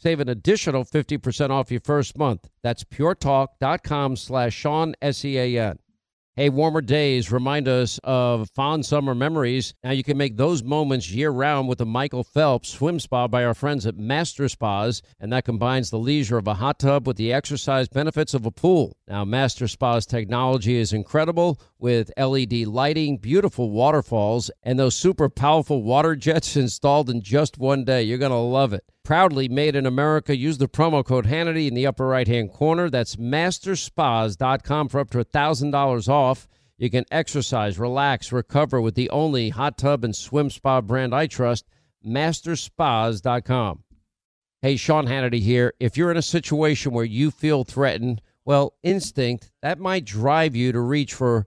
Save an additional 50% off your first month. That's puretalk.com slash Sean, S-E-A-N. Hey, warmer days remind us of fond summer memories. Now you can make those moments year round with the Michael Phelps Swim Spa by our friends at Master Spas, and that combines the leisure of a hot tub with the exercise benefits of a pool. Now, Master Spa's technology is incredible with LED lighting, beautiful waterfalls, and those super powerful water jets installed in just one day. You're going to love it. Proudly made in America. Use the promo code Hannity in the upper right hand corner. That's masterspas.com for up to $1,000 off. You can exercise, relax, recover with the only hot tub and swim spa brand I trust, masterspas.com. Hey, Sean Hannity here. If you're in a situation where you feel threatened, well, instinct, that might drive you to reach for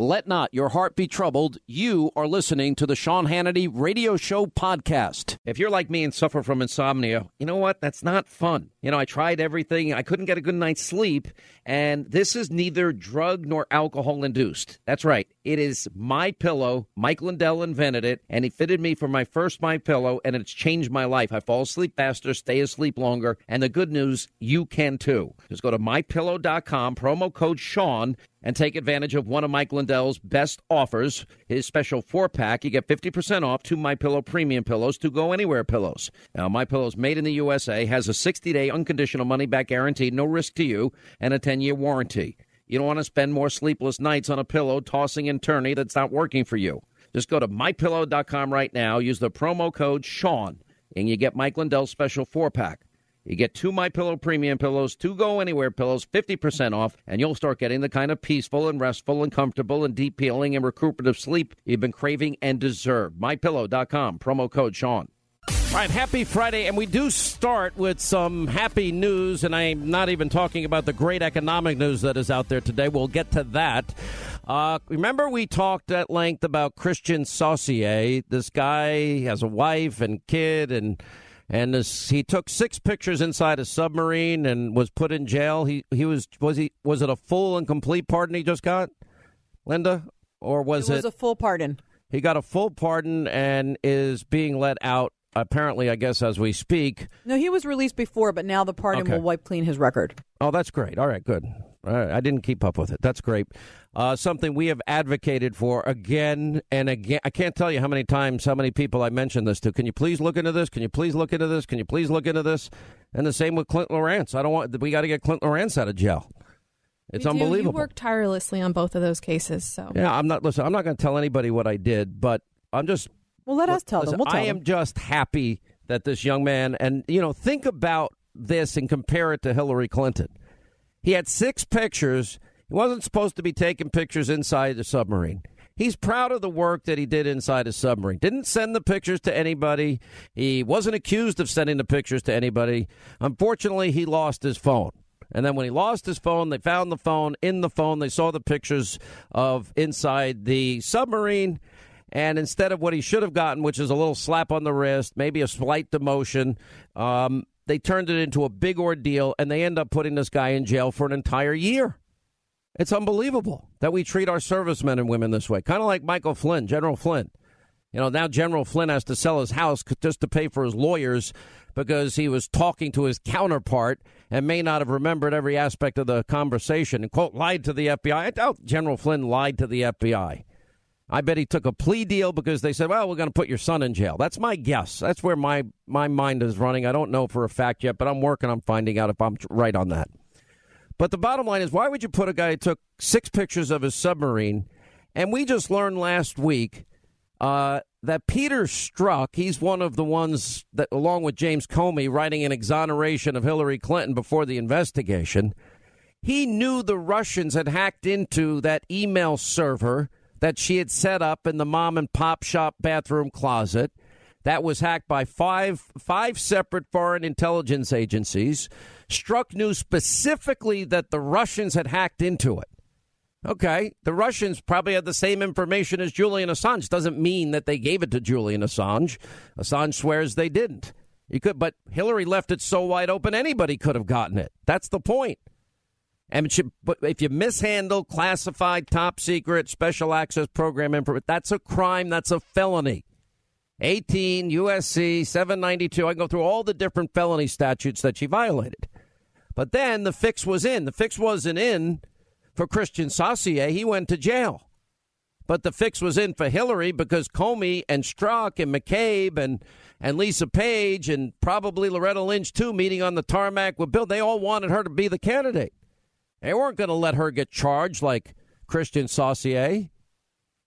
Let not your heart be troubled. You are listening to the Sean Hannity Radio Show podcast. If you're like me and suffer from insomnia, you know what? That's not fun. You know, I tried everything. I couldn't get a good night's sleep. And this is neither drug nor alcohol induced. That's right. It is my pillow. Mike Lindell invented it, and he fitted me for my first my pillow, and it's changed my life. I fall asleep faster, stay asleep longer, and the good news, you can too. Just go to mypillow.com, promo code Sean, and take advantage of one of Mike Lindell's best offers, his special four pack. You get 50% off two My Pillow premium pillows to go anywhere pillows. Now, My Pillow's made in the USA, has a 60 day unconditional money back guarantee, no risk to you, and a 10 year warranty. You don't want to spend more sleepless nights on a pillow tossing and turning that's not working for you. Just go to mypillow.com right now, use the promo code Sean, and you get Mike Lindell's special four pack. You get two My Pillow premium pillows, two Go Anywhere pillows, 50% off, and you'll start getting the kind of peaceful and restful and comfortable and deep healing and recuperative sleep you've been craving and deserve. MyPillow.com, promo code Sean. All right, happy Friday, and we do start with some happy news, and I'm not even talking about the great economic news that is out there today. We'll get to that. Uh, remember, we talked at length about Christian Saucier. This guy has a wife and kid, and and this, he took six pictures inside a submarine and was put in jail. He he was was he was it a full and complete pardon he just got, Linda, or was it? Was it, a full pardon. He got a full pardon and is being let out. Apparently, I guess as we speak. No, he was released before, but now the pardon Okay. will wipe clean his record. Oh, that's great. All right, good. All right, I didn't keep up with it. That's great. Uh, something we have advocated for again and again. I can't tell you how many times, how many people I mentioned this to. Can you please look into this? Can you please look into this? Can you please look into this? And the same with Clint Lawrence. I don't want. We got to get Clint Lawrence out of jail. It's We do. unbelievable. You worked tirelessly on both of those cases, so Yeah, I'm not. Listen, I'm not going to tell anybody what I did, but I'm just. Well, let us tell listen, them. We'll tell I am them. just happy that this young man, and you know, think about this and compare it to Hillary Clinton. He had six pictures. He wasn't supposed to be taking pictures inside the submarine. He's proud of the work that he did inside a submarine. Didn't send the pictures to anybody. He wasn't accused of sending the pictures to anybody. Unfortunately, he lost his phone. And then when he lost his phone, they found the phone. In the phone, they saw the pictures of inside the submarine. And instead of what he should have gotten, which is a little slap on the wrist, maybe a slight demotion, um, they turned it into a big ordeal, and they end up putting this guy in jail for an entire year. It's unbelievable that we treat our servicemen and women this way. Kind of like Michael Flynn, General Flynn. You know, now General Flynn has to sell his house just to pay for his lawyers because he was talking to his counterpart and may not have remembered every aspect of the conversation and, quote, lied to the FBI. I doubt General Flynn lied to the FBI. I bet he took a plea deal because they said, "Well, we're going to put your son in jail." That's my guess. That's where my my mind is running. I don't know for a fact yet, but I'm working on finding out if I'm right on that. But the bottom line is, why would you put a guy who took six pictures of his submarine? And we just learned last week uh, that Peter Strzok, he's one of the ones that, along with James Comey, writing an exoneration of Hillary Clinton before the investigation. He knew the Russians had hacked into that email server that she had set up in the mom and pop shop bathroom closet. That was hacked by five five separate foreign intelligence agencies. Strzok news specifically that the Russians had hacked into it. Okay, the Russians probably had the same information as Julian Assange. Doesn't mean that they gave it to Julian Assange. Assange swears they didn't. You could, but Hillary left it so wide open anybody could have gotten it. That's the point. And if you mishandle classified, top secret, special access program information, that's a crime. That's a felony. 18 USC 792. I can go through all the different felony statutes that she violated. But then the fix was in. The fix wasn't in for Christian Saucier. He went to jail. But the fix was in for Hillary because Comey and Strzok and McCabe and, and Lisa Page and probably Loretta Lynch, too, meeting on the tarmac with Bill, they all wanted her to be the candidate. They weren't going to let her get charged like Christian Saucier.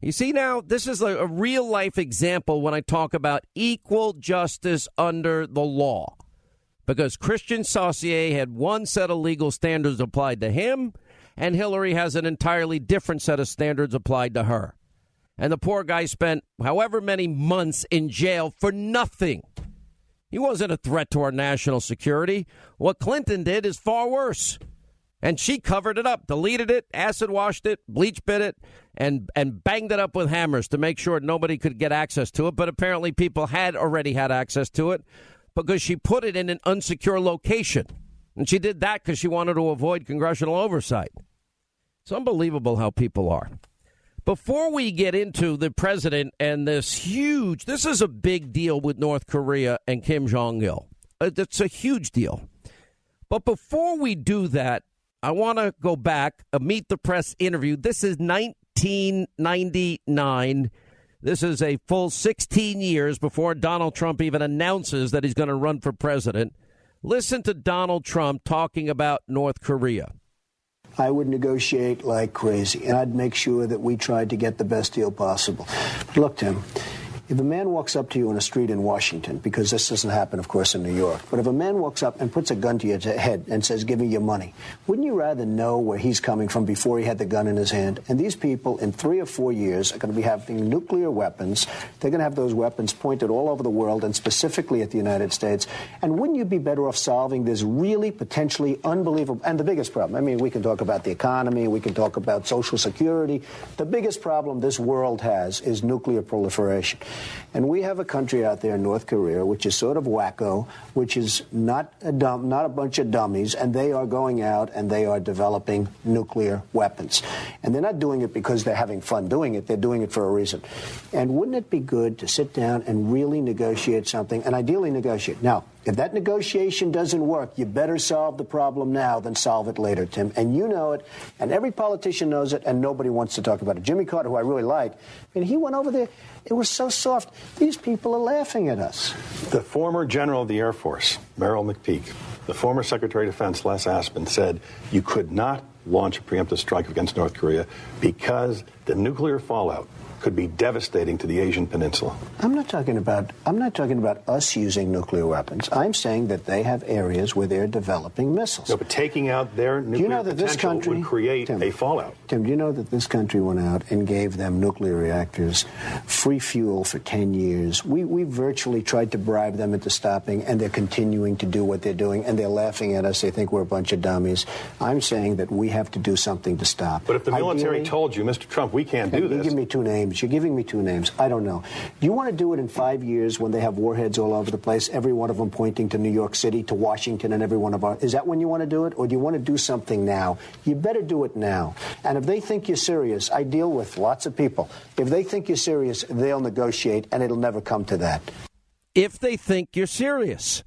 You see, now, this is a, a real life example when I talk about equal justice under the law. Because Christian Saucier had one set of legal standards applied to him, and Hillary has an entirely different set of standards applied to her. And the poor guy spent however many months in jail for nothing. He wasn't a threat to our national security. What Clinton did is far worse. And she covered it up, deleted it, acid washed it, bleach bit it, and, and banged it up with hammers to make sure nobody could get access to it. But apparently, people had already had access to it because she put it in an unsecure location. And she did that because she wanted to avoid congressional oversight. It's unbelievable how people are. Before we get into the president and this huge, this is a big deal with North Korea and Kim Jong il. Uh, it's a huge deal. But before we do that, I want to go back, a meet the press interview. This is 1999. This is a full 16 years before Donald Trump even announces that he's going to run for president. Listen to Donald Trump talking about North Korea. I would negotiate like crazy, and I'd make sure that we tried to get the best deal possible. Look, Tim, if a man walks up to you on a street in Washington, because this doesn't happen, of course, in New York, but if a man walks up and puts a gun to your head and says, Give me your money, wouldn't you rather know where he's coming from before he had the gun in his hand? And these people, in three or four years, are going to be having nuclear weapons. They're going to have those weapons pointed all over the world and specifically at the United States. And wouldn't you be better off solving this really potentially unbelievable and the biggest problem? I mean, we can talk about the economy, we can talk about social security. The biggest problem this world has is nuclear proliferation. And we have a country out there, North Korea, which is sort of wacko, which is not a dumb, not a bunch of dummies, and they are going out and they are developing nuclear weapons. And they're not doing it because they're having fun doing it; they're doing it for a reason. And wouldn't it be good to sit down and really negotiate something, and ideally negotiate now? If that negotiation doesn't work, you better solve the problem now than solve it later, Tim. And you know it, and every politician knows it, and nobody wants to talk about it. Jimmy Carter, who I really like, and he went over there. It was so soft. These people are laughing at us. The former general of the Air Force, Merrill McPeak, the former Secretary of Defense, Les Aspin, said you could not launch a preemptive strike against North Korea because the nuclear fallout could be devastating to the Asian peninsula. I'm not talking about I'm not talking about us using nuclear weapons. I'm saying that they have areas where they're developing missiles. No, but taking out their nuclear do you know that this country would create Tim, a fallout. Tim, do you know that this country went out and gave them nuclear reactors, free fuel for 10 years? We, we virtually tried to bribe them into stopping, and they're continuing to do what they're doing, and they're laughing at us. They think we're a bunch of dummies. I'm saying that we have to do something to stop. But if the military Ideally, told you, Mr. Trump, we can't do this. give me two names. You're giving me two names. I don't know. You want to do it in five years when they have warheads all over the place, every one of them pointing to New York City, to Washington, and every one of our? Is that when you want to do it, or do you want to do something now? You better do it now. And if they think you're serious, I deal with lots of people. If they think you're serious, they'll negotiate, and it'll never come to that. if they think you're serious.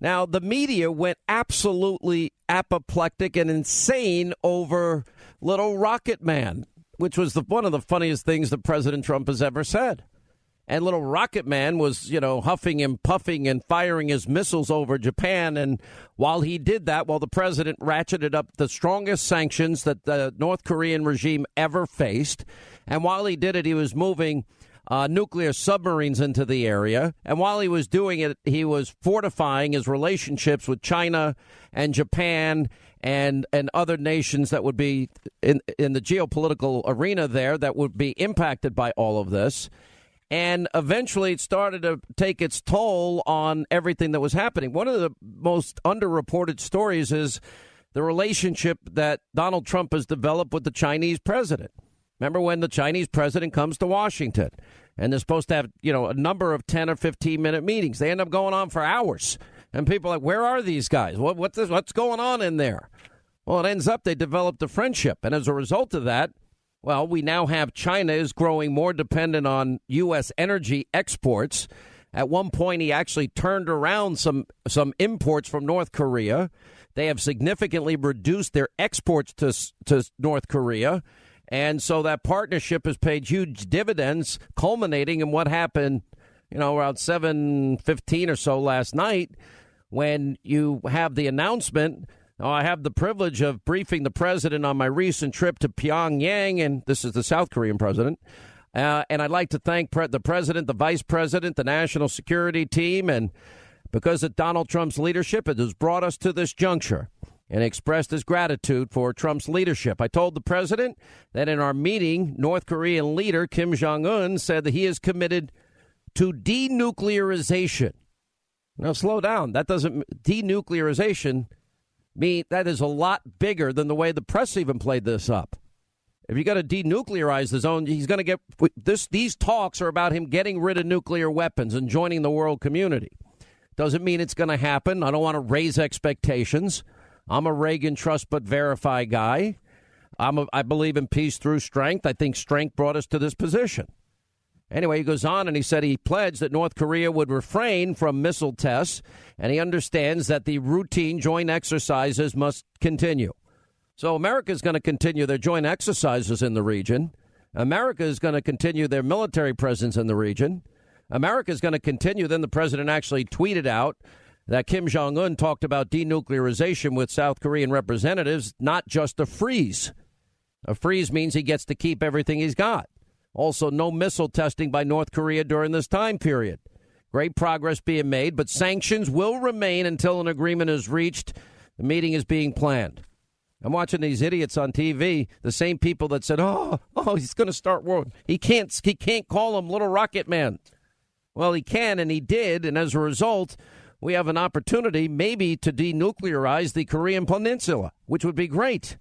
Now, the media went absolutely apoplectic and insane over little Rocket Man, which was the, one of the funniest things that President Trump has ever said. and little Rocket Man was, you know, huffing and puffing and firing his missiles over Japan. And while he did that, while the president ratcheted up the strongest sanctions that the North Korean regime ever faced, and while he did it, he was moving uh, nuclear submarines into the area. And while he was doing it, he was fortifying his relationships with China and Japan and and other nations that would be in in the geopolitical arena there that would be impacted by all of this. And eventually, it started to take its toll on everything that was happening. One of the most underreported stories is the relationship that Donald Trump has developed with the Chinese president. Remember when the Chinese president comes to Washington and they're supposed to have, you know, a number of 10 or 15 minute meetings. They end up going on for hours. And people are like, where are these guys? What, what's, this, what's going on in there? Well, it ends up they developed a friendship. And as a result of that, well, we now have China is growing more dependent on U.S. energy exports. At one point, he actually turned around some some imports from North Korea. They have significantly reduced their exports to to North Korea. And so that partnership has paid huge dividends, culminating in what happened, you know, around 7:15 or so last night when you have the announcement oh, I have the privilege of briefing the president on my recent trip to Pyongyang, and this is the South Korean president. Uh, and I'd like to thank pre- the president, the vice president, the national security team, and because of Donald Trump's leadership, it has brought us to this juncture and expressed his gratitude for Trump's leadership. I told the president that in our meeting, North Korean leader Kim Jong un said that he is committed to denuclearization. Now, slow down. That doesn't denuclearization mean that is a lot bigger than the way the press even played this up. If you got to denuclearize the zone, he's going to get this. These talks are about him getting rid of nuclear weapons and joining the world community. Doesn't mean it's going to happen. I don't want to raise expectations. I'm a Reagan trust but verify guy. I'm a, I believe in peace through strength. I think strength brought us to this position. Anyway, he goes on and he said he pledged that North Korea would refrain from missile tests, and he understands that the routine joint exercises must continue. So America is going to continue their joint exercises in the region. America is going to continue their military presence in the region. America is going to continue. Then the president actually tweeted out that Kim Jong un talked about denuclearization with South Korean representatives, not just a freeze. A freeze means he gets to keep everything he's got. Also, no missile testing by North Korea during this time period. Great progress being made, but sanctions will remain until an agreement is reached. The meeting is being planned. I'm watching these idiots on TV, the same people that said, "Oh, oh, he's going to start war." He can't. He can't call him Little Rocket Man. Well, he can, and he did, and as a result, we have an opportunity maybe to denuclearize the Korean Peninsula, which would be great.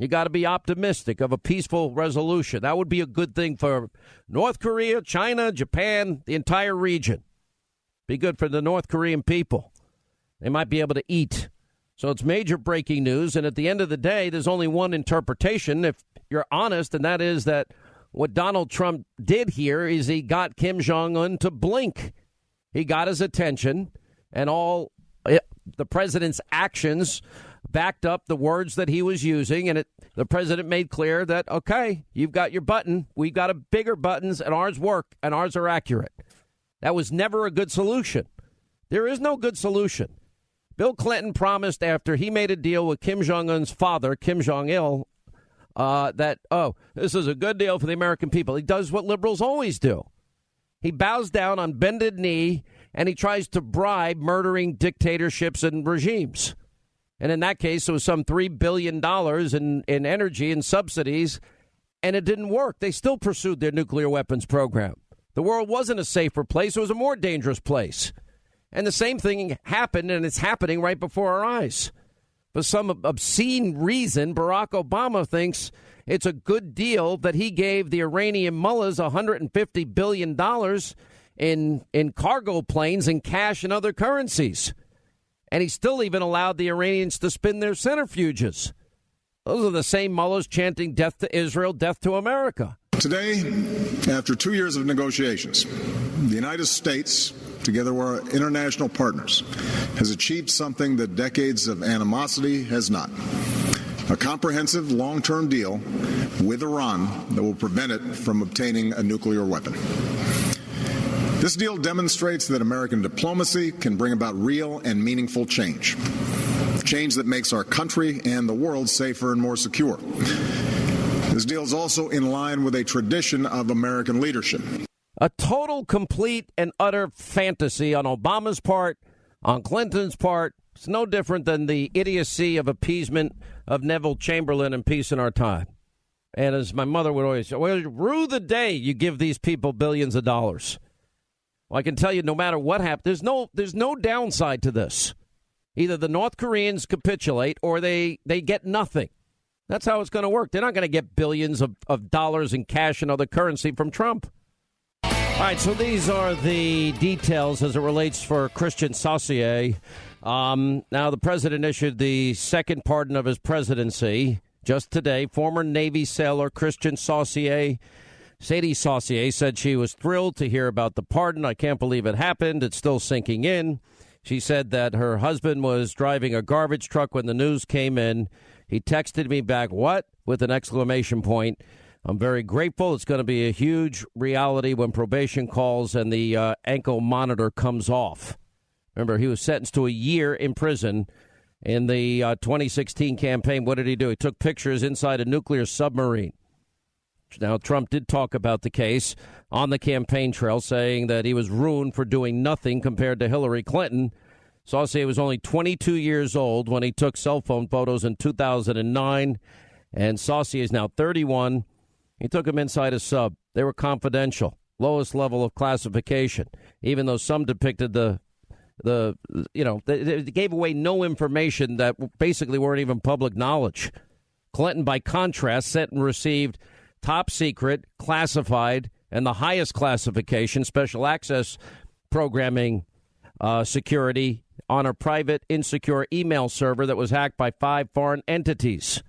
You got to be optimistic of a peaceful resolution. That would be a good thing for North Korea, China, Japan, the entire region. Be good for the North Korean people. They might be able to eat. So it's major breaking news. And at the end of the day, there's only one interpretation, if you're honest, and that is that what Donald Trump did here is he got Kim Jong un to blink. He got his attention and all eh, the president's actions backed up the words that he was using, and it, the president made clear that okay, you've got your button, we've got a bigger buttons, and ours work, and ours are accurate. That was never a good solution. There is no good solution. Bill Clinton promised after he made a deal with Kim Jong Un's father, Kim Jong Il, uh, that oh, this is a good deal for the American people. He does what liberals always do. He bows down on bended knee and he tries to bribe murdering dictatorships and regimes. And in that case, it was some $3 billion in, in energy and subsidies, and it didn't work. They still pursued their nuclear weapons program. The world wasn't a safer place, it was a more dangerous place. And the same thing happened, and it's happening right before our eyes. For some obscene reason, Barack Obama thinks it's a good deal that he gave the Iranian mullahs $150 billion in in cargo planes and cash and other currencies. And he still even allowed the Iranians to spin their centrifuges. Those are the same mullahs chanting death to Israel, death to America. Today, after two years of negotiations, the United States, together with our international partners, has achieved something that decades of animosity has not a comprehensive long term deal with Iran that will prevent it from obtaining a nuclear weapon. This deal demonstrates that American diplomacy can bring about real and meaningful change. Change that makes our country and the world safer and more secure. This deal is also in line with a tradition of American leadership. A total, complete, and utter fantasy on Obama's part, on Clinton's part. It's no different than the idiocy of appeasement of Neville Chamberlain and peace in our time. And as my mother would always say, well, rue the day you give these people billions of dollars. Well, I can tell you, no matter what happens, there's no there's no downside to this. Either the North Koreans capitulate or they they get nothing. That's how it's going to work. They're not going to get billions of, of dollars in cash and other currency from Trump. All right, so these are the details as it relates for Christian Saucier. Um, now, the president issued the second pardon of his presidency just today. Former Navy sailor Christian Saucier, Sadie Saucier, said she was thrilled to hear about the pardon. I can't believe it happened. It's still sinking in. She said that her husband was driving a garbage truck when the news came in. He texted me back, What? with an exclamation point. I'm very grateful. It's going to be a huge reality when probation calls and the uh, ankle monitor comes off. Remember, he was sentenced to a year in prison in the uh, 2016 campaign. What did he do? He took pictures inside a nuclear submarine. Now, Trump did talk about the case on the campaign trail, saying that he was ruined for doing nothing compared to Hillary Clinton. Saucier was only 22 years old when he took cell phone photos in 2009, and Saucier is now 31. He took them inside a sub. They were confidential, lowest level of classification, even though some depicted the the you know they gave away no information that basically weren't even public knowledge. Clinton, by contrast, sent and received top secret, classified, and the highest classification, special access programming uh, security on a private, insecure email server that was hacked by five foreign entities.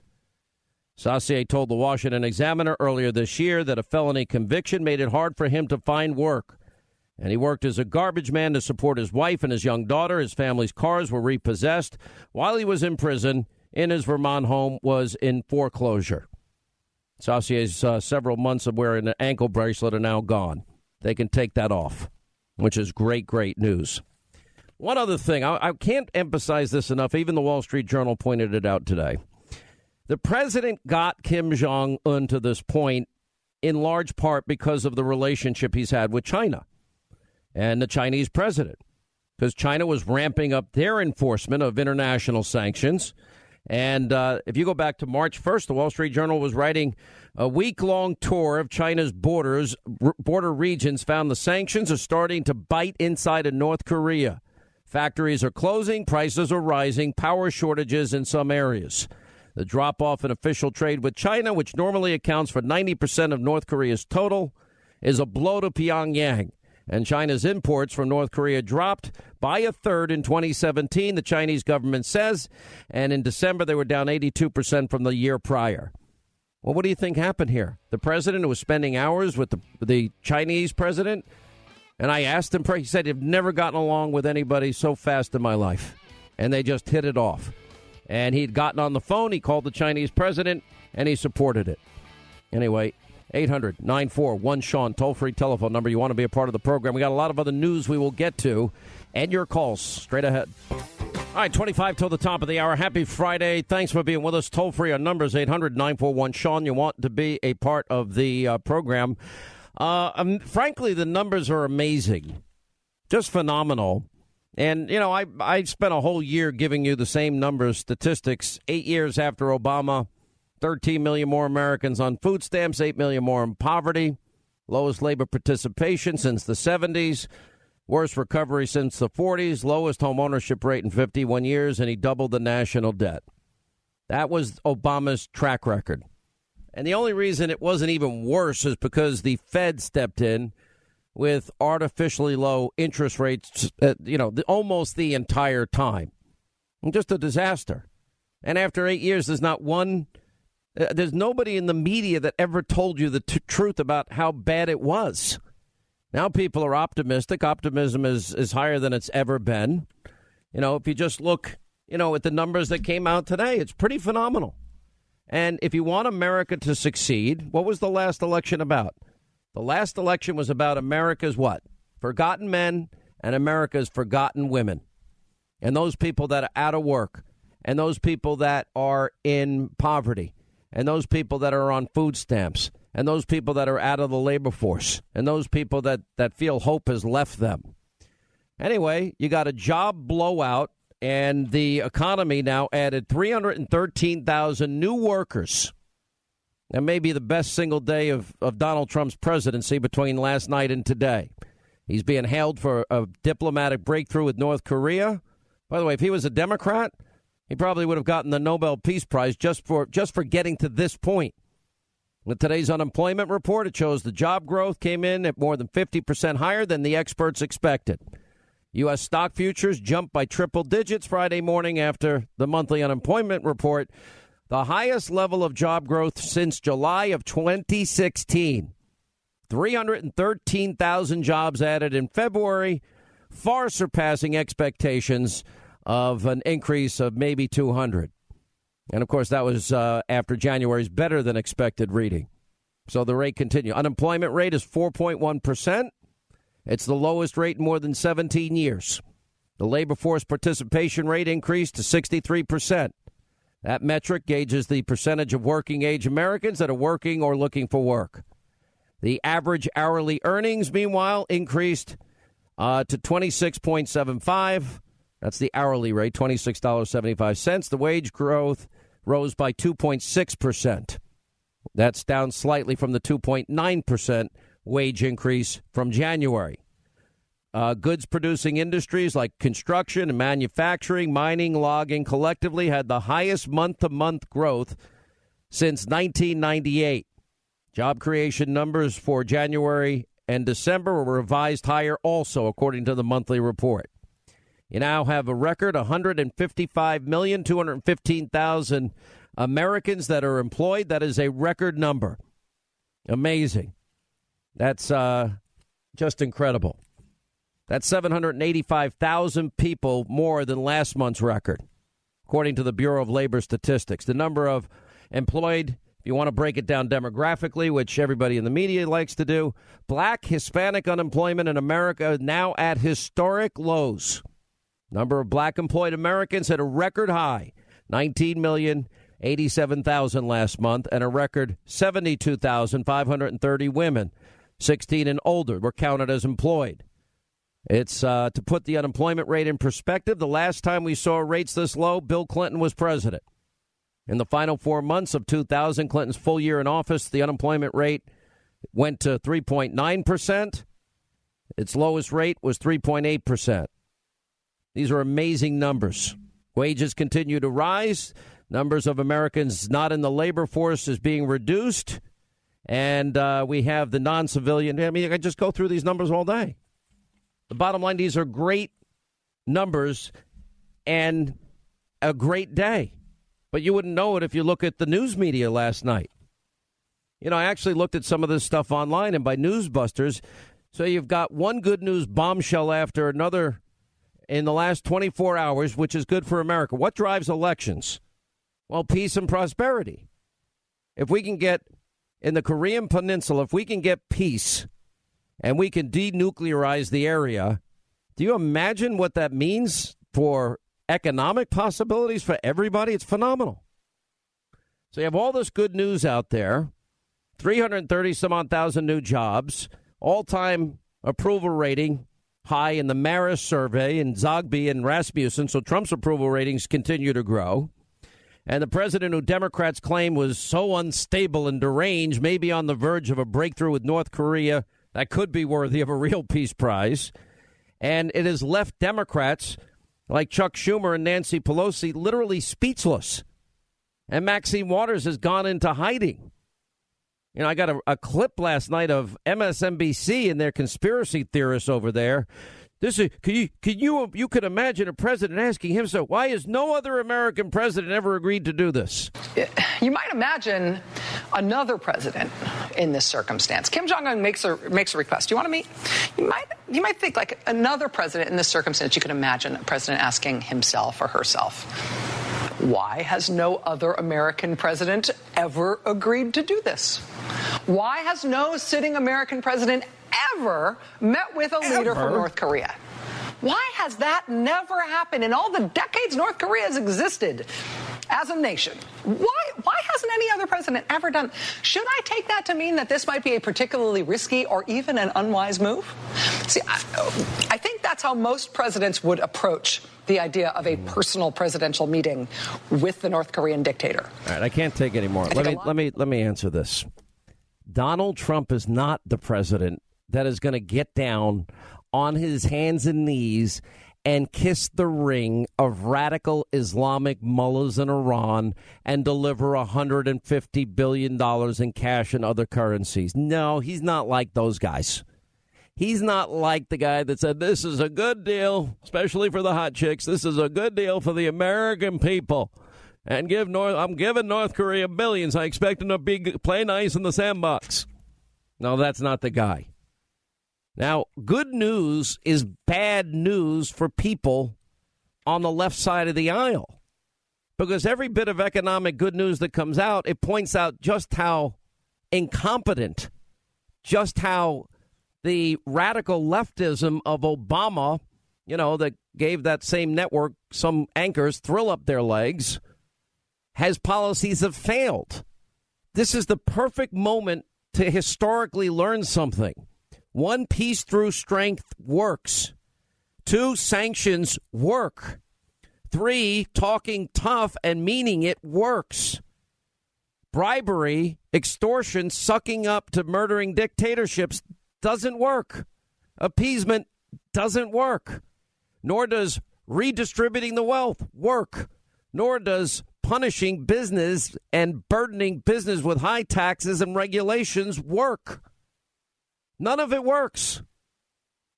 Saucier told the Washington Examiner earlier this year that a felony conviction made it hard for him to find work. And he worked as a garbage man to support his wife and his young daughter. His family's cars were repossessed while he was in prison in his Vermont home was in foreclosure. Saucier's uh, several months of wearing an ankle bracelet are now gone. They can take that off, which is great, great news. One other thing, I, I can't emphasize this enough. Even the Wall Street Journal pointed it out today. The president got Kim Jong un to this point in large part because of the relationship he's had with China and the Chinese president. Because China was ramping up their enforcement of international sanctions. And uh, if you go back to March 1st, the Wall Street Journal was writing a week long tour of China's borders, r- border regions, found the sanctions are starting to bite inside of North Korea. Factories are closing, prices are rising, power shortages in some areas. The drop off in official trade with China, which normally accounts for 90% of North Korea's total, is a blow to Pyongyang. And China's imports from North Korea dropped by a third in 2017, the Chinese government says. And in December, they were down 82% from the year prior. Well, what do you think happened here? The president was spending hours with the, the Chinese president. And I asked him, he said, I've never gotten along with anybody so fast in my life. And they just hit it off. And he'd gotten on the phone, he called the Chinese president, and he supported it. Anyway, 800 941 Sean, toll free telephone number. You want to be a part of the program. We got a lot of other news we will get to, and your calls straight ahead. All right, 25 till the top of the hour. Happy Friday. Thanks for being with us. Toll free. Our number is 800 941 Sean. You want to be a part of the uh, program. Uh, um, frankly, the numbers are amazing, just phenomenal. And, you know, I, I spent a whole year giving you the same numbers, statistics, eight years after Obama. 13 million more Americans on food stamps, 8 million more in poverty, lowest labor participation since the 70s, worst recovery since the 40s, lowest home ownership rate in 51 years, and he doubled the national debt. That was Obama's track record. And the only reason it wasn't even worse is because the Fed stepped in with artificially low interest rates, uh, you know, the, almost the entire time. Just a disaster. And after eight years, there's not one uh, there's nobody in the media that ever told you the t- truth about how bad it was. Now people are optimistic. Optimism is, is higher than it's ever been. You know, if you just look, you know, at the numbers that came out today, it's pretty phenomenal. And if you want America to succeed, what was the last election about? The last election was about America's what? forgotten men and America's forgotten women. And those people that are out of work, and those people that are in poverty, and those people that are on food stamps, and those people that are out of the labor force, and those people that, that feel hope has left them. Anyway, you got a job blowout, and the economy now added 313,000 new workers. That may be the best single day of, of Donald Trump's presidency between last night and today. He's being hailed for a diplomatic breakthrough with North Korea. By the way, if he was a Democrat, he probably would have gotten the Nobel Peace Prize just for just for getting to this point. With today's unemployment report, it shows the job growth came in at more than 50% higher than the experts expected. U.S. stock futures jumped by triple digits Friday morning after the monthly unemployment report, the highest level of job growth since July of 2016. 313,000 jobs added in February, far surpassing expectations of an increase of maybe 200. And of course, that was uh, after January's better than expected reading. So the rate continued. Unemployment rate is 4.1%. It's the lowest rate in more than 17 years. The labor force participation rate increased to 63%. That metric gauges the percentage of working age Americans that are working or looking for work. The average hourly earnings, meanwhile, increased uh, to 26.75. That's the hourly rate, $26.75. The wage growth rose by 2.6%. That's down slightly from the 2.9% wage increase from January. Uh, goods producing industries like construction and manufacturing, mining, logging collectively had the highest month to month growth since 1998. Job creation numbers for January and December were revised higher also, according to the monthly report. You now have a record 155,215,000 Americans that are employed. That is a record number. Amazing. That's uh, just incredible. That's 785,000 people more than last month's record, according to the Bureau of Labor Statistics. The number of employed, if you want to break it down demographically, which everybody in the media likes to do, black, Hispanic unemployment in America now at historic lows. Number of black employed Americans hit a record high, 19 million. 87,000 last month and a record 72,530 women 16 and older were counted as employed. It's uh, to put the unemployment rate in perspective. The last time we saw rates this low, Bill Clinton was president. In the final four months of 2000, Clinton's full year in office, the unemployment rate went to 3.9%. Its lowest rate was 3.8%. These are amazing numbers. Wages continue to rise. Numbers of Americans not in the labor force is being reduced. And uh, we have the non civilian. I mean, I just go through these numbers all day. The bottom line, these are great numbers and a great day. But you wouldn't know it if you look at the news media last night. You know, I actually looked at some of this stuff online and by Newsbusters. So you've got one good news bombshell after another in the last 24 hours, which is good for America. What drives elections? Well, peace and prosperity. If we can get in the Korean Peninsula, if we can get peace and we can denuclearize the area, do you imagine what that means for economic possibilities for everybody? It's phenomenal. So you have all this good news out there 330 some odd thousand new jobs, all time approval rating high in the Marist survey and Zogby and Rasmussen. So Trump's approval ratings continue to grow. And the president, who Democrats claim was so unstable and deranged, may be on the verge of a breakthrough with North Korea that could be worthy of a real peace prize. And it has left Democrats like Chuck Schumer and Nancy Pelosi literally speechless. And Maxine Waters has gone into hiding. You know, I got a, a clip last night of MSNBC and their conspiracy theorists over there this is can you can you you could imagine a president asking himself why has no other American president ever agreed to do this? You might imagine another president in this circumstance. Kim Jong Un makes a makes a request. Do you want to meet? You might you might think like another president in this circumstance. You could imagine a president asking himself or herself. Why has no other American president ever agreed to do this? Why has no sitting American president ever met with a leader from North Korea. Why has that never happened in all the decades North Korea has existed as a nation? Why, why hasn't any other president ever done? Should I take that to mean that this might be a particularly risky or even an unwise move? See, I, I think that's how most presidents would approach the idea of a personal presidential meeting with the North Korean dictator. All right, I can't take any more. Let me let me let me answer this. Donald Trump is not the president that is going to get down on his hands and knees and kiss the ring of radical Islamic mullahs in Iran and deliver $150 billion in cash and other currencies. No, he's not like those guys. He's not like the guy that said, This is a good deal, especially for the hot chicks. This is a good deal for the American people. And give North, I'm giving North Korea billions. I expect them to be, play nice in the sandbox. No, that's not the guy. Now, good news is bad news for people on the left side of the aisle. Because every bit of economic good news that comes out, it points out just how incompetent, just how the radical leftism of Obama, you know, that gave that same network some anchors thrill up their legs, has policies that failed. This is the perfect moment to historically learn something. One, peace through strength works. Two, sanctions work. Three, talking tough and meaning it works. Bribery, extortion, sucking up to murdering dictatorships doesn't work. Appeasement doesn't work. Nor does redistributing the wealth work. Nor does punishing business and burdening business with high taxes and regulations work. None of it works.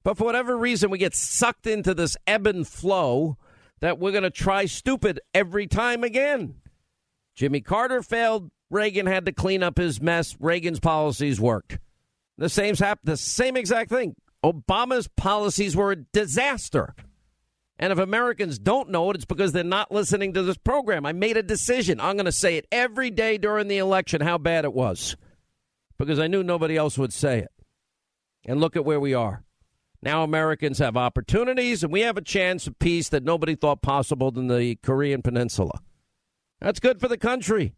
But for whatever reason, we get sucked into this ebb and flow that we're going to try stupid every time again. Jimmy Carter failed. Reagan had to clean up his mess. Reagan's policies worked. The same. The same exact thing. Obama's policies were a disaster. And if Americans don't know it, it's because they're not listening to this program. I made a decision. I'm going to say it every day during the election how bad it was because I knew nobody else would say it. And look at where we are. Now Americans have opportunities, and we have a chance of peace that nobody thought possible in the Korean Peninsula. That's good for the country.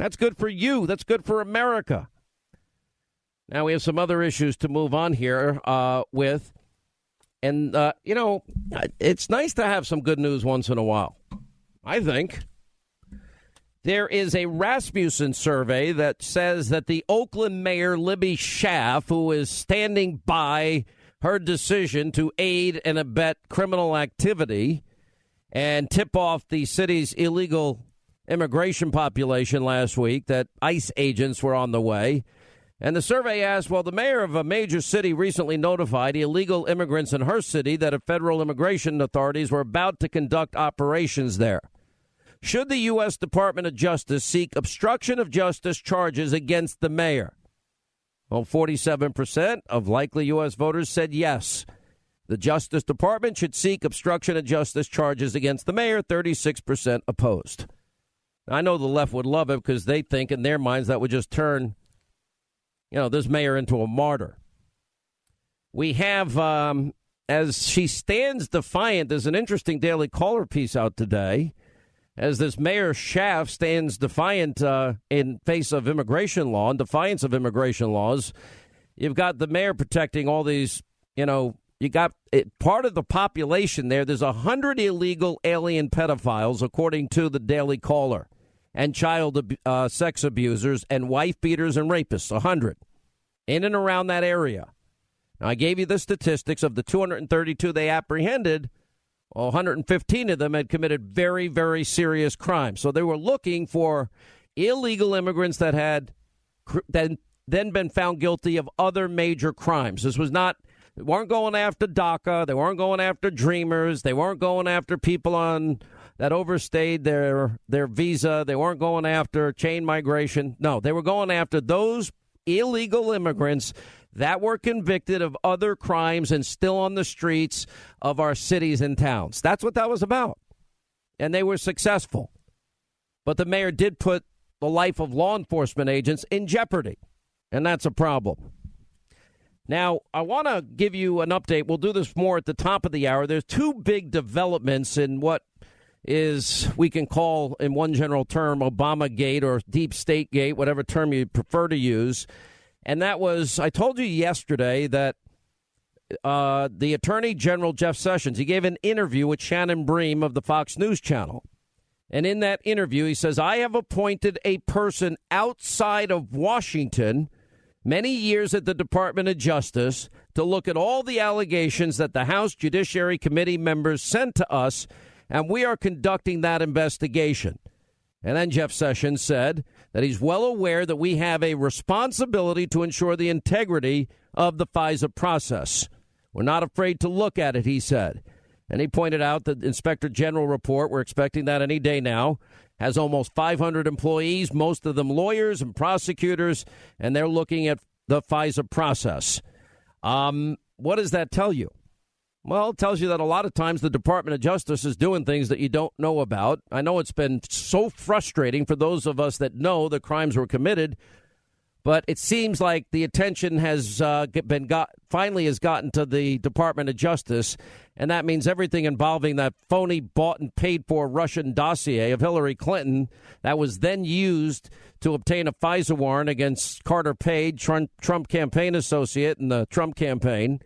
That's good for you. That's good for America. Now we have some other issues to move on here uh, with. And, uh, you know, it's nice to have some good news once in a while, I think. There is a Rasmussen survey that says that the Oakland mayor, Libby Schaaf, who is standing by her decision to aid and abet criminal activity and tip off the city's illegal immigration population last week, that ICE agents were on the way. And the survey asked, well, the mayor of a major city recently notified illegal immigrants in her city that federal immigration authorities were about to conduct operations there. Should the U.S. Department of Justice seek obstruction of justice charges against the mayor? Well, 47% of likely U.S. voters said yes. The Justice Department should seek obstruction of justice charges against the mayor. 36% opposed. I know the left would love it because they think in their minds that would just turn, you know, this mayor into a martyr. We have, um, as she stands defiant, there's an interesting Daily Caller piece out today as this Mayor Schaaf stands defiant uh, in face of immigration law, in defiance of immigration laws. You've got the mayor protecting all these, you know, you got it, part of the population there. There's a hundred illegal alien pedophiles, according to the Daily Caller, and child uh, sex abusers and wife beaters and rapists. A hundred in and around that area. Now, I gave you the statistics of the 232 they apprehended. 115 of them had committed very, very serious crimes. So they were looking for illegal immigrants that had then then been found guilty of other major crimes. This was not they weren't going after DACA, they weren't going after dreamers, they weren't going after people on that overstayed their their visa, they weren't going after chain migration. No, they were going after those illegal immigrants that were convicted of other crimes and still on the streets of our cities and towns. That's what that was about. And they were successful. But the mayor did put the life of law enforcement agents in jeopardy. And that's a problem. Now, I want to give you an update. We'll do this more at the top of the hour. There's two big developments in what is we can call in one general term Obama Gate or Deep State Gate, whatever term you prefer to use. And that was I told you yesterday that uh, the Attorney General Jeff Sessions he gave an interview with Shannon Bream of the Fox News Channel. And in that interview, he says, I have appointed a person outside of Washington, many years at the Department of Justice, to look at all the allegations that the House Judiciary Committee members sent to us and we are conducting that investigation. And then Jeff Sessions said that he's well aware that we have a responsibility to ensure the integrity of the FISA process. We're not afraid to look at it, he said. And he pointed out that the Inspector General report, we're expecting that any day now, has almost 500 employees, most of them lawyers and prosecutors, and they're looking at the FISA process. Um, what does that tell you? Well, it tells you that a lot of times the Department of Justice is doing things that you don't know about. I know it's been so frustrating for those of us that know the crimes were committed, but it seems like the attention has uh, been got finally has gotten to the Department of Justice, and that means everything involving that phony bought and paid for Russian dossier of Hillary Clinton that was then used to obtain a FISA warrant against Carter Page, Trump, Trump campaign associate in the Trump campaign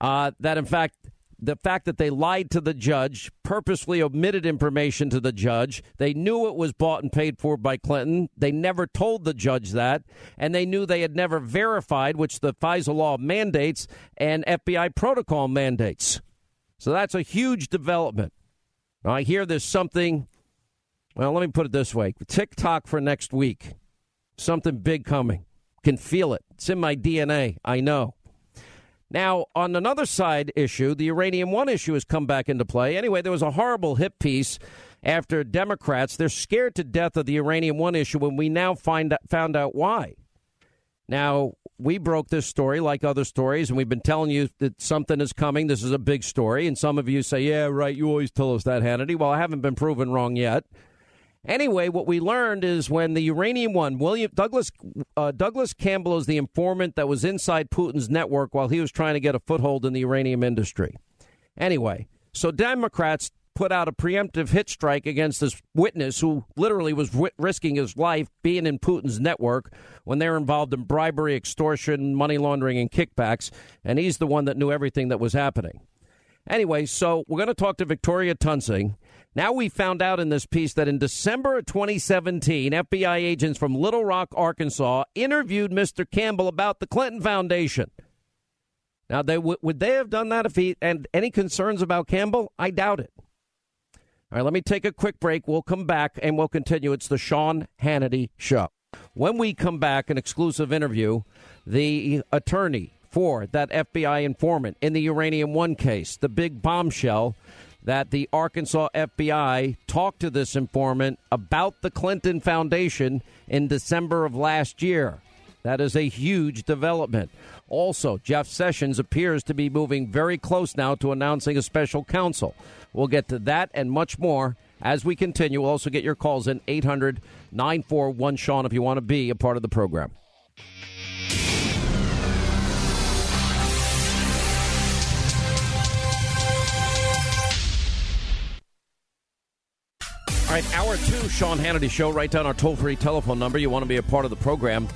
uh, that in fact the fact that they lied to the judge, purposely omitted information to the judge. They knew it was bought and paid for by Clinton. They never told the judge that. And they knew they had never verified, which the FISA law mandates and FBI protocol mandates. So that's a huge development. Now, I hear there's something, well, let me put it this way tick tock for next week. Something big coming. Can feel it. It's in my DNA. I know. Now, on another side issue, the Uranium One issue has come back into play. Anyway, there was a horrible hit piece after Democrats, they're scared to death of the Uranium One issue when we now find found out why. Now, we broke this story like other stories, and we've been telling you that something is coming. This is a big story. And some of you say, yeah, right, you always tell us that, Hannity. Well, I haven't been proven wrong yet. Anyway, what we learned is when the uranium one, William Douglas uh, Douglas Campbell is the informant that was inside Putin's network while he was trying to get a foothold in the uranium industry. Anyway, so Democrats put out a preemptive hit strike against this witness who literally was w- risking his life being in Putin's network when they were involved in bribery, extortion, money laundering, and kickbacks. And he's the one that knew everything that was happening. Anyway, so we're going to talk to Victoria Toensing. Now we found out in this piece that in December of 2017, FBI agents from Little Rock, Arkansas, interviewed Mr. Campbell about the Clinton Foundation. Now, they would they have done that if he and any concerns about Campbell? I doubt it. All right, let me take a quick break. We'll come back and we'll continue. It's the Sean Hannity Show. When we come back, an exclusive interview, the attorney for that FBI informant in the Uranium One case, the big bombshell that the Arkansas FBI talked to this informant about the Clinton Foundation in December of last year. That is a huge development. Also, Jeff Sessions appears to be moving very close now to announcing a special counsel. We'll get to that and much more as we continue. We'll also get your calls in 800 941 Sean if you want to be a part of the program. Right, hour two, Sean Hannity Show. Write down our toll free telephone number. You want to be a part of the program.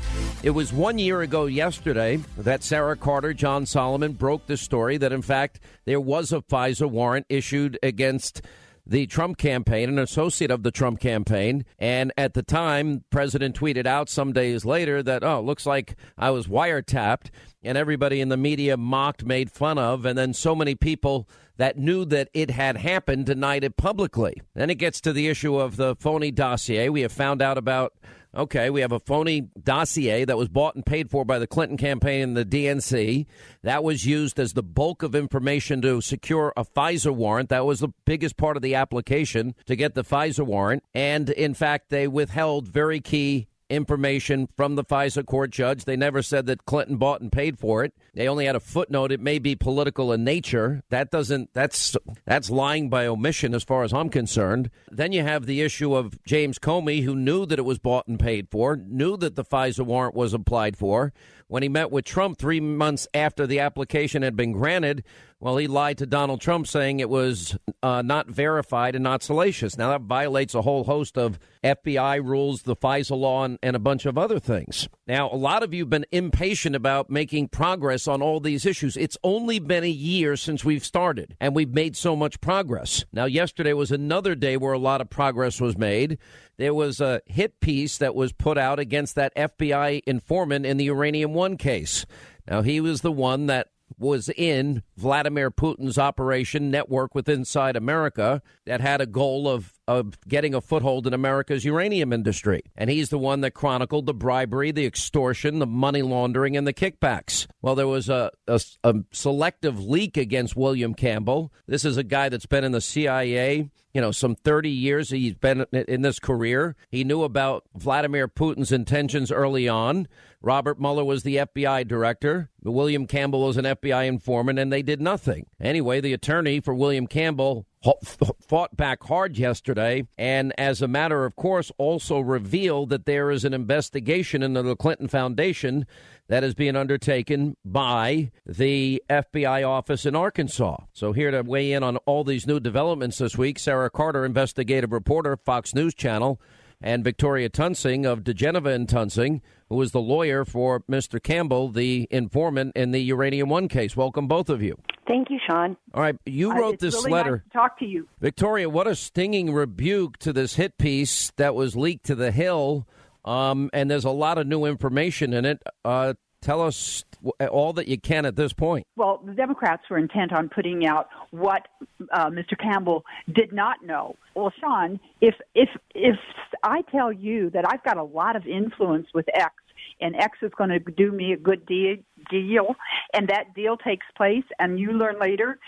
It was one year ago yesterday that Sarah Carter, John Solomon broke the story that, in fact, there was a FISA warrant issued against the Trump campaign, an associate of the Trump campaign. And at the time, President tweeted out some days later that, oh, looks like I was wiretapped. And everybody in the media mocked, made fun of. And then so many people that knew that it had happened denied it publicly. Then it gets to the issue of the phony dossier. We have found out about, okay, we have a phony dossier that was bought and paid for by the Clinton campaign and the DNC. That was used as the bulk of information to secure a FISA warrant. That was the biggest part of the application to get the FISA warrant. And in fact, they withheld very key information from the FISA court judge. They never said that Clinton bought and paid for it. They only had a footnote. It may be political in nature. That doesn't. That's that's lying by omission, as far as I'm concerned. Then you have the issue of James Comey, who knew that it was bought and paid for, knew that the FISA warrant was applied for. When he met with Trump three months after the application had been granted, well, he lied to Donald Trump saying it was uh, not verified and not salacious. Now, that violates a whole host of FBI rules, the FISA law, and, and, a bunch of other things. Now, a lot of you have been impatient about making progress on all these issues. It's only been a year since we've started, and we've made so much progress. Now, yesterday was another day where a lot of progress was made. There was a hit piece that was put out against that FBI informant in the Uranium One case. Now, he was the one that was in Vladimir Putin's operation network with Inside America that had a goal of, of getting a foothold in America's uranium industry. And he's the one that chronicled the bribery, the extortion, the money laundering, and the kickbacks. Well, there was a, a, a selective leak against William Campbell. This is a guy that's been in the CIA you know, some 30 years he's been in this career. He knew about Vladimir Putin's intentions early on. Robert Mueller was the FBI director. William Campbell was an FBI informant, and they did nothing. Anyway, the attorney for William Campbell fought back hard yesterday, and as a matter of course, also revealed that there is an investigation into the Clinton Foundation that is being undertaken by the FBI office in Arkansas. So, here to weigh in on all these new developments this week, Sarah Carter, investigative reporter, Fox News Channel and Victoria Toensing of diGenova and Toensing, who is the lawyer for Mr. Campbell, the informant in the Uranium One case. Welcome, both of you. Thank you, Sean. All right, you wrote uh, this really letter. Nice to talk to you, Victoria. What a stinging rebuke to this hit piece that was leaked to the Hill. Um, and there's a lot of new information in it. Uh, tell us all that you can at this point. Well, the Democrats were intent on putting out what uh, Mr. Campbell did not know. Well, Sean, if if if I tell you that I've got a lot of influence with X and X is going to do me a good deal, deal, and that deal takes place, and you learn later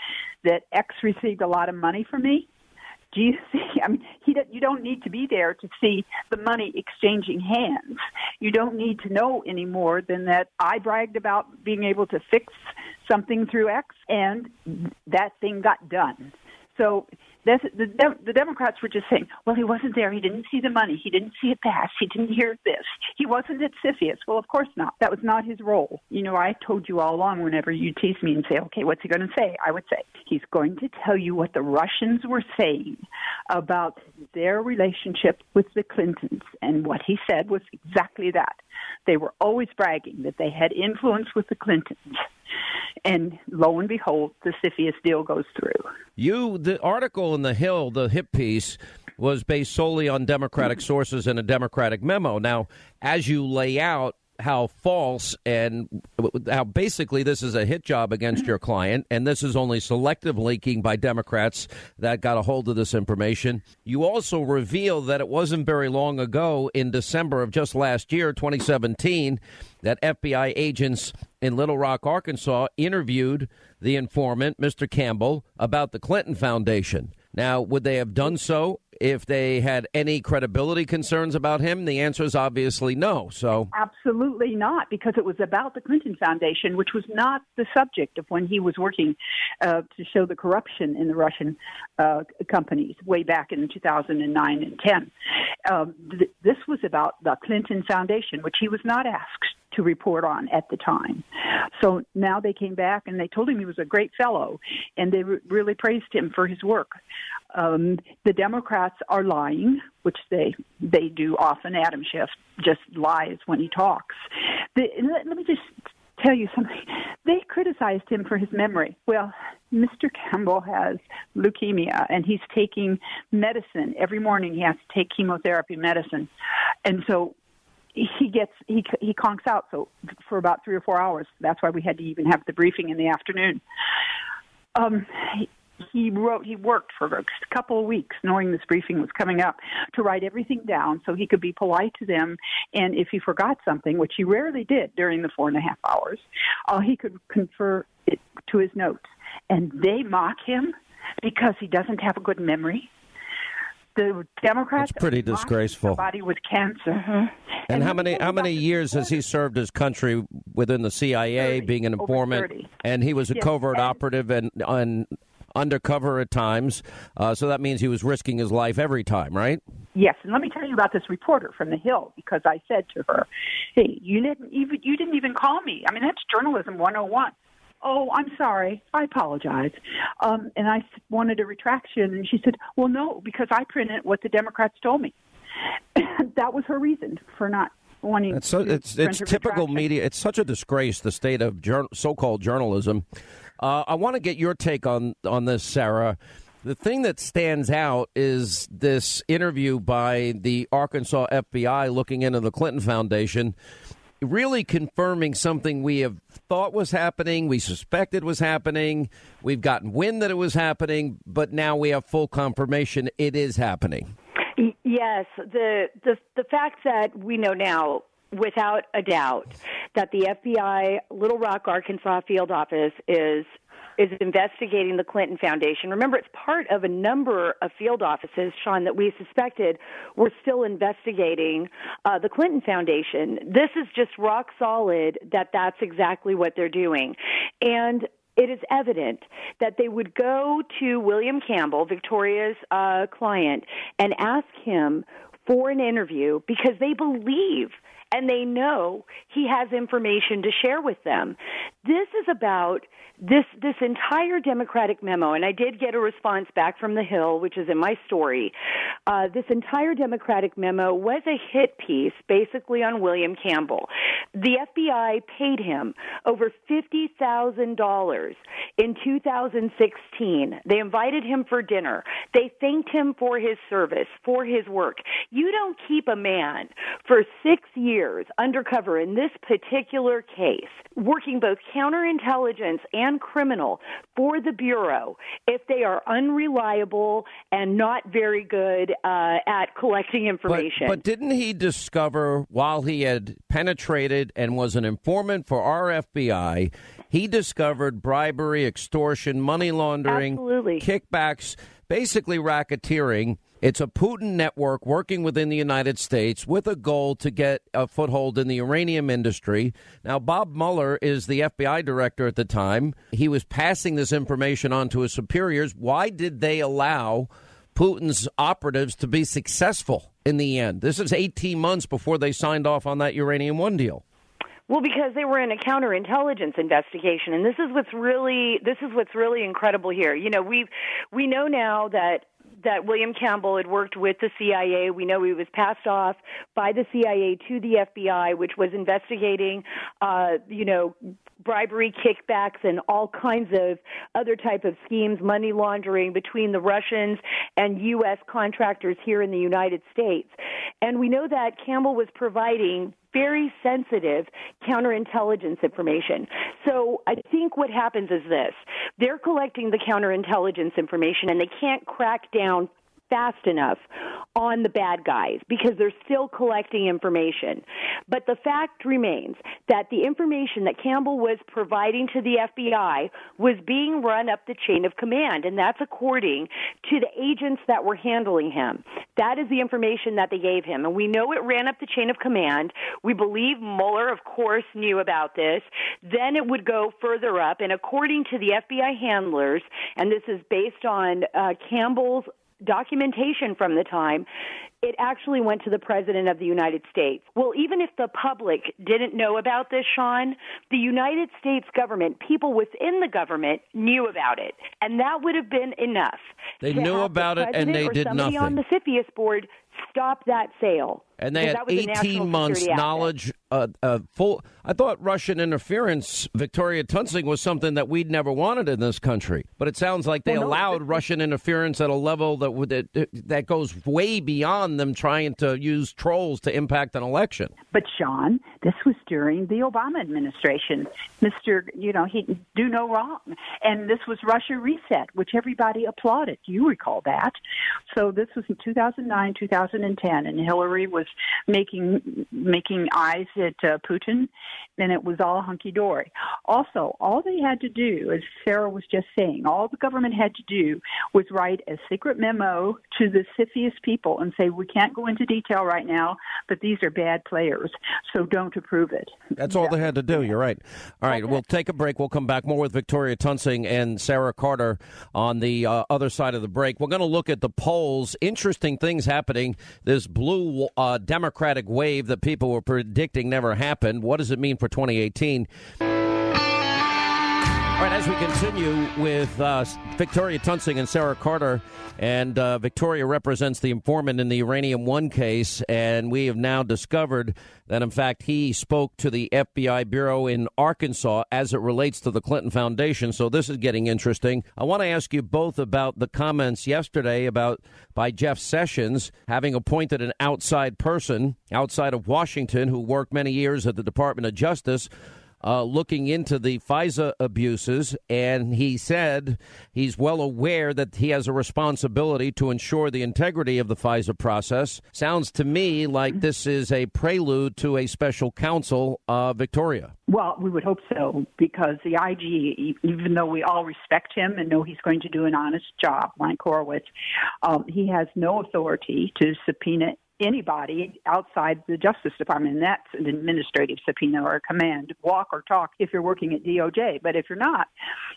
that X received a lot of money from me, do you see? I mean, he, you don't need to be there to see the money exchanging hands. You don't need to know any more than that I bragged about being able to fix something through X, and that thing got done. So the, the, the Democrats were just saying, well, he wasn't there. He didn't see the money. He didn't see it pass. He didn't hear this. He wasn't at CFIUS. Well, of course not. That was not his role. You know, I told you all along whenever you tease me and say, okay, what's he going to say? I would say, he's going to tell you what the Russians were saying about their relationship with the Clintons. And what he said was exactly that. They were always bragging that they had influence with the Clintons. And lo and behold, the CFIUS deal goes through. You, the article in the Hill, the hip piece, was based solely on Democratic sources and a Democratic memo. Now, as you lay out how false and how basically this is a hit job against your client, and this is only selective leaking by Democrats that got a hold of this information. You also reveal that it wasn't very long ago, in December of just last year, 2017, that FBI agents in Little Rock, Arkansas, interviewed the informant, Mr. Campbell, about the Clinton Foundation. Now, would they have done so if they had any credibility concerns about him? The answer is obviously no. So absolutely not, because it was about the Clinton Foundation, which was not the subject of when he was working uh, to show the corruption in the Russian uh, companies way back in 2009 and 10. Um, th- this was about the Clinton Foundation, which he was not asked to report on at the time. So now they came back and they told him he was a great fellow, and they re- really praised him for his work. Um, the Democrats are lying, which they they do often. Adam Schiff just lies when he talks. The, let, let me just tell you something. They criticized him for his memory. Well, Mr. Campbell has leukemia and he's taking medicine every morning. He has to take chemotherapy medicine, and so he gets he he conks out so for about three or four hours. That's why we had to even have the briefing in the afternoon. Um, he wrote he worked for a couple of weeks knowing this briefing was coming up to write everything down so he could be polite to them and if he forgot something which he rarely did during the four and a half hours uh, he could confer it to his notes and they mock him because he doesn't have a good memory the Democrats That's pretty disgraceful. Somebody with cancer. Mm-hmm. And, how many how many years has he served his country within the CIA, being an informant? And he was a Yes, covert and- operative and, and undercover at times. Uh, so that means he was risking his life every time, right? Yes, and let me tell you about this reporter from the Hill because I said to her, "Hey, you didn't even you didn't even call me. I mean, that's journalism 101." Oh, I'm sorry. I apologize. Um, and I wanted a retraction, and she said, "Well, no, because I printed what the Democrats told me." that was her reason for not wanting. It's so, to it's it's typical retraction. media. It's such a disgrace the state of jour- so-called journalism. Uh, I want to get your take on on this, Sarah. The thing that stands out is this interview by the Arkansas FBI looking into the Clinton Foundation, really confirming something we have thought was happening, we suspected was happening, we've gotten wind that it was happening, but now we have full confirmation it is happening. Yes, the the the fact that we know now without a doubt that the FBI Little Rock, Arkansas field office is is investigating the Clinton Foundation. Remember, it's part of a number of field offices, Sean, that we suspected were still investigating uh, the Clinton Foundation. This is just rock solid that that's exactly what they're doing, and it is evident that they would go to William Campbell, Victoria's uh, client, and ask him for an interview because they believe and they know he has information to share with them. This is about this this entire Democratic memo, and I did get a response back from the Hill, which is in my story. Uh, this entire Democratic memo was a hit piece, basically on William Campbell. The FBI paid him over fifty thousand dollars in 2016. They invited him for dinner. They thanked him for his service, for his work. You don't keep a man for six years undercover in this particular case, working both counterintelligence and criminal for the Bureau if they are unreliable and not very good uh, at collecting information. But, but didn't he discover while he had penetrated and was an informant for our FBI, he discovered bribery, extortion, money laundering, Absolutely. kickbacks, basically racketeering. It's a Putin network working within the United States with a goal to get a foothold in the uranium industry. Now, Bob Mueller is the FBI director at the time. He was passing this information on to his superiors. Why did they allow Putin's operatives to be successful in the end? This is 18 months before they signed off on that Uranium One deal. Well, because they were in a counterintelligence investigation, and this is what's really this is what's really incredible here. You know, we we know now that that William Campbell had worked with the CIA. We know he was passed off by the CIA to the FBI, which was investigating, uh, you know, bribery, kickbacks, and all kinds of other type of schemes, money laundering between the Russians and U.S. contractors here in the United States. And we know that Campbell was providing very sensitive counterintelligence information. So I think what happens is this they're collecting the counterintelligence information and they can't crack down fast enough on the bad guys because they're still collecting information. But the fact remains that the information that Campbell was providing to the FBI was being run up the chain of command, and that's according to the agents that were handling him. That is the information that they gave him, and we know it ran up the chain of command. We believe Mueller, of course, knew about this. Then it would go further up, and according to the FBI handlers, and this is based on uh, Campbell's documentation from the time, it actually went to the President of the United States. Well, even if the public didn't know about this, Sean, the United States government, people within the government, knew about it. And that would have been enough. They knew have the about it and they or did somebody on the nothing. CFIUS board stop that sale. And they had that was a national 18 months knowledge. Uh, uh, full. I thought Russian interference, Victoria Toensing, was something that we'd never wanted in this country. But it sounds like they Well, no, allowed Russian interference at a level that would that, that goes way beyond them trying to use trolls to impact an election. But Sean, this was during the Obama administration. Mr. You know, he do no wrong, and this was Russia reset, which everybody applauded. You recall that. So this was in 2009, 2010, and Hillary was was making making eyes at uh, Putin, and it was all hunky dory. Also, all they had to do, as Sarah was just saying, all the government had to do was write a secret memo to the CFIUS people and say, "We can't go into detail right now, but these are bad players, so don't approve it." That's all they had to do. You're right. All right, we'll take a break. We'll come back more with Victoria Toensing and Sarah Carter on the uh, other side of the break. We're going to look at the polls. Interesting things happening. This blue uh, Democratic wave that people were predicting never happened. What does it mean for 2018? All right, as we continue with uh, Victoria Toensing and Sarah Carter, and uh, Victoria represents the informant in the Uranium One case, and we have now discovered that, in fact, he spoke to the FBI Bureau in Arkansas as it relates to the Clinton Foundation. So this is getting interesting. I want to ask you both about the comments yesterday about by Jeff Sessions having appointed an outside person outside of Washington who worked many years at the Department of Justice uh, looking into the FISA abuses, and he said he's well aware that he has a responsibility to ensure the integrity of the FISA process. Sounds to me like this is a prelude to a special counsel, uh, Victoria. Well, we would hope so because the IG, even though we all respect him and know he's going to do an honest job, Mike Horowitz, um, he has no authority to subpoena anybody outside the Justice Department, and that's an administrative subpoena or a command, walk or talk if you're working at DOJ. But if you're not,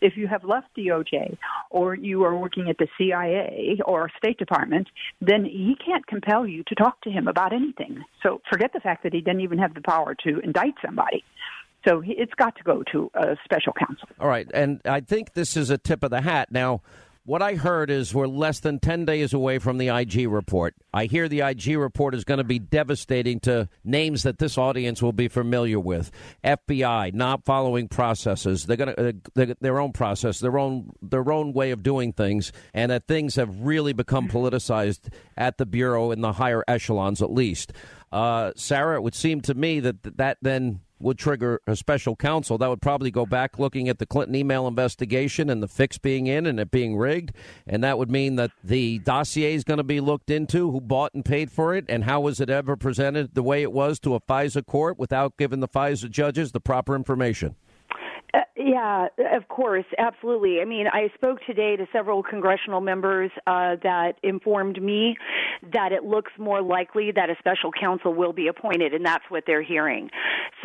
if you have left DOJ or you are working at the CIA or State Department, then he can't compel you to talk to him about anything. So forget the fact that he doesn't even have the power to indict somebody. So it's got to go to a special counsel. All right, and I think this is a tip of the hat. Now, what I heard is we're less than 10 days away from the IG report. I hear the IG report is going to be devastating to names that this audience will be familiar with. FBI not following processes. They're going to uh, their own process, their own their own way of doing things and that things have really become politicized at the bureau in the higher echelons at least. Uh, Sarah, it would seem to me that that then would trigger a special counsel. That would probably go back looking at the Clinton email investigation and the fix being in and it being rigged. And that would mean that the dossier is going to be looked into who bought and paid for it and how was it ever presented the way it was to a FISA court without giving the FISA judges the proper information. Uh, yeah, of course, absolutely. I mean, I spoke today to several congressional members uh, that informed me that it looks more likely that a special counsel will be appointed, and that's what they're hearing.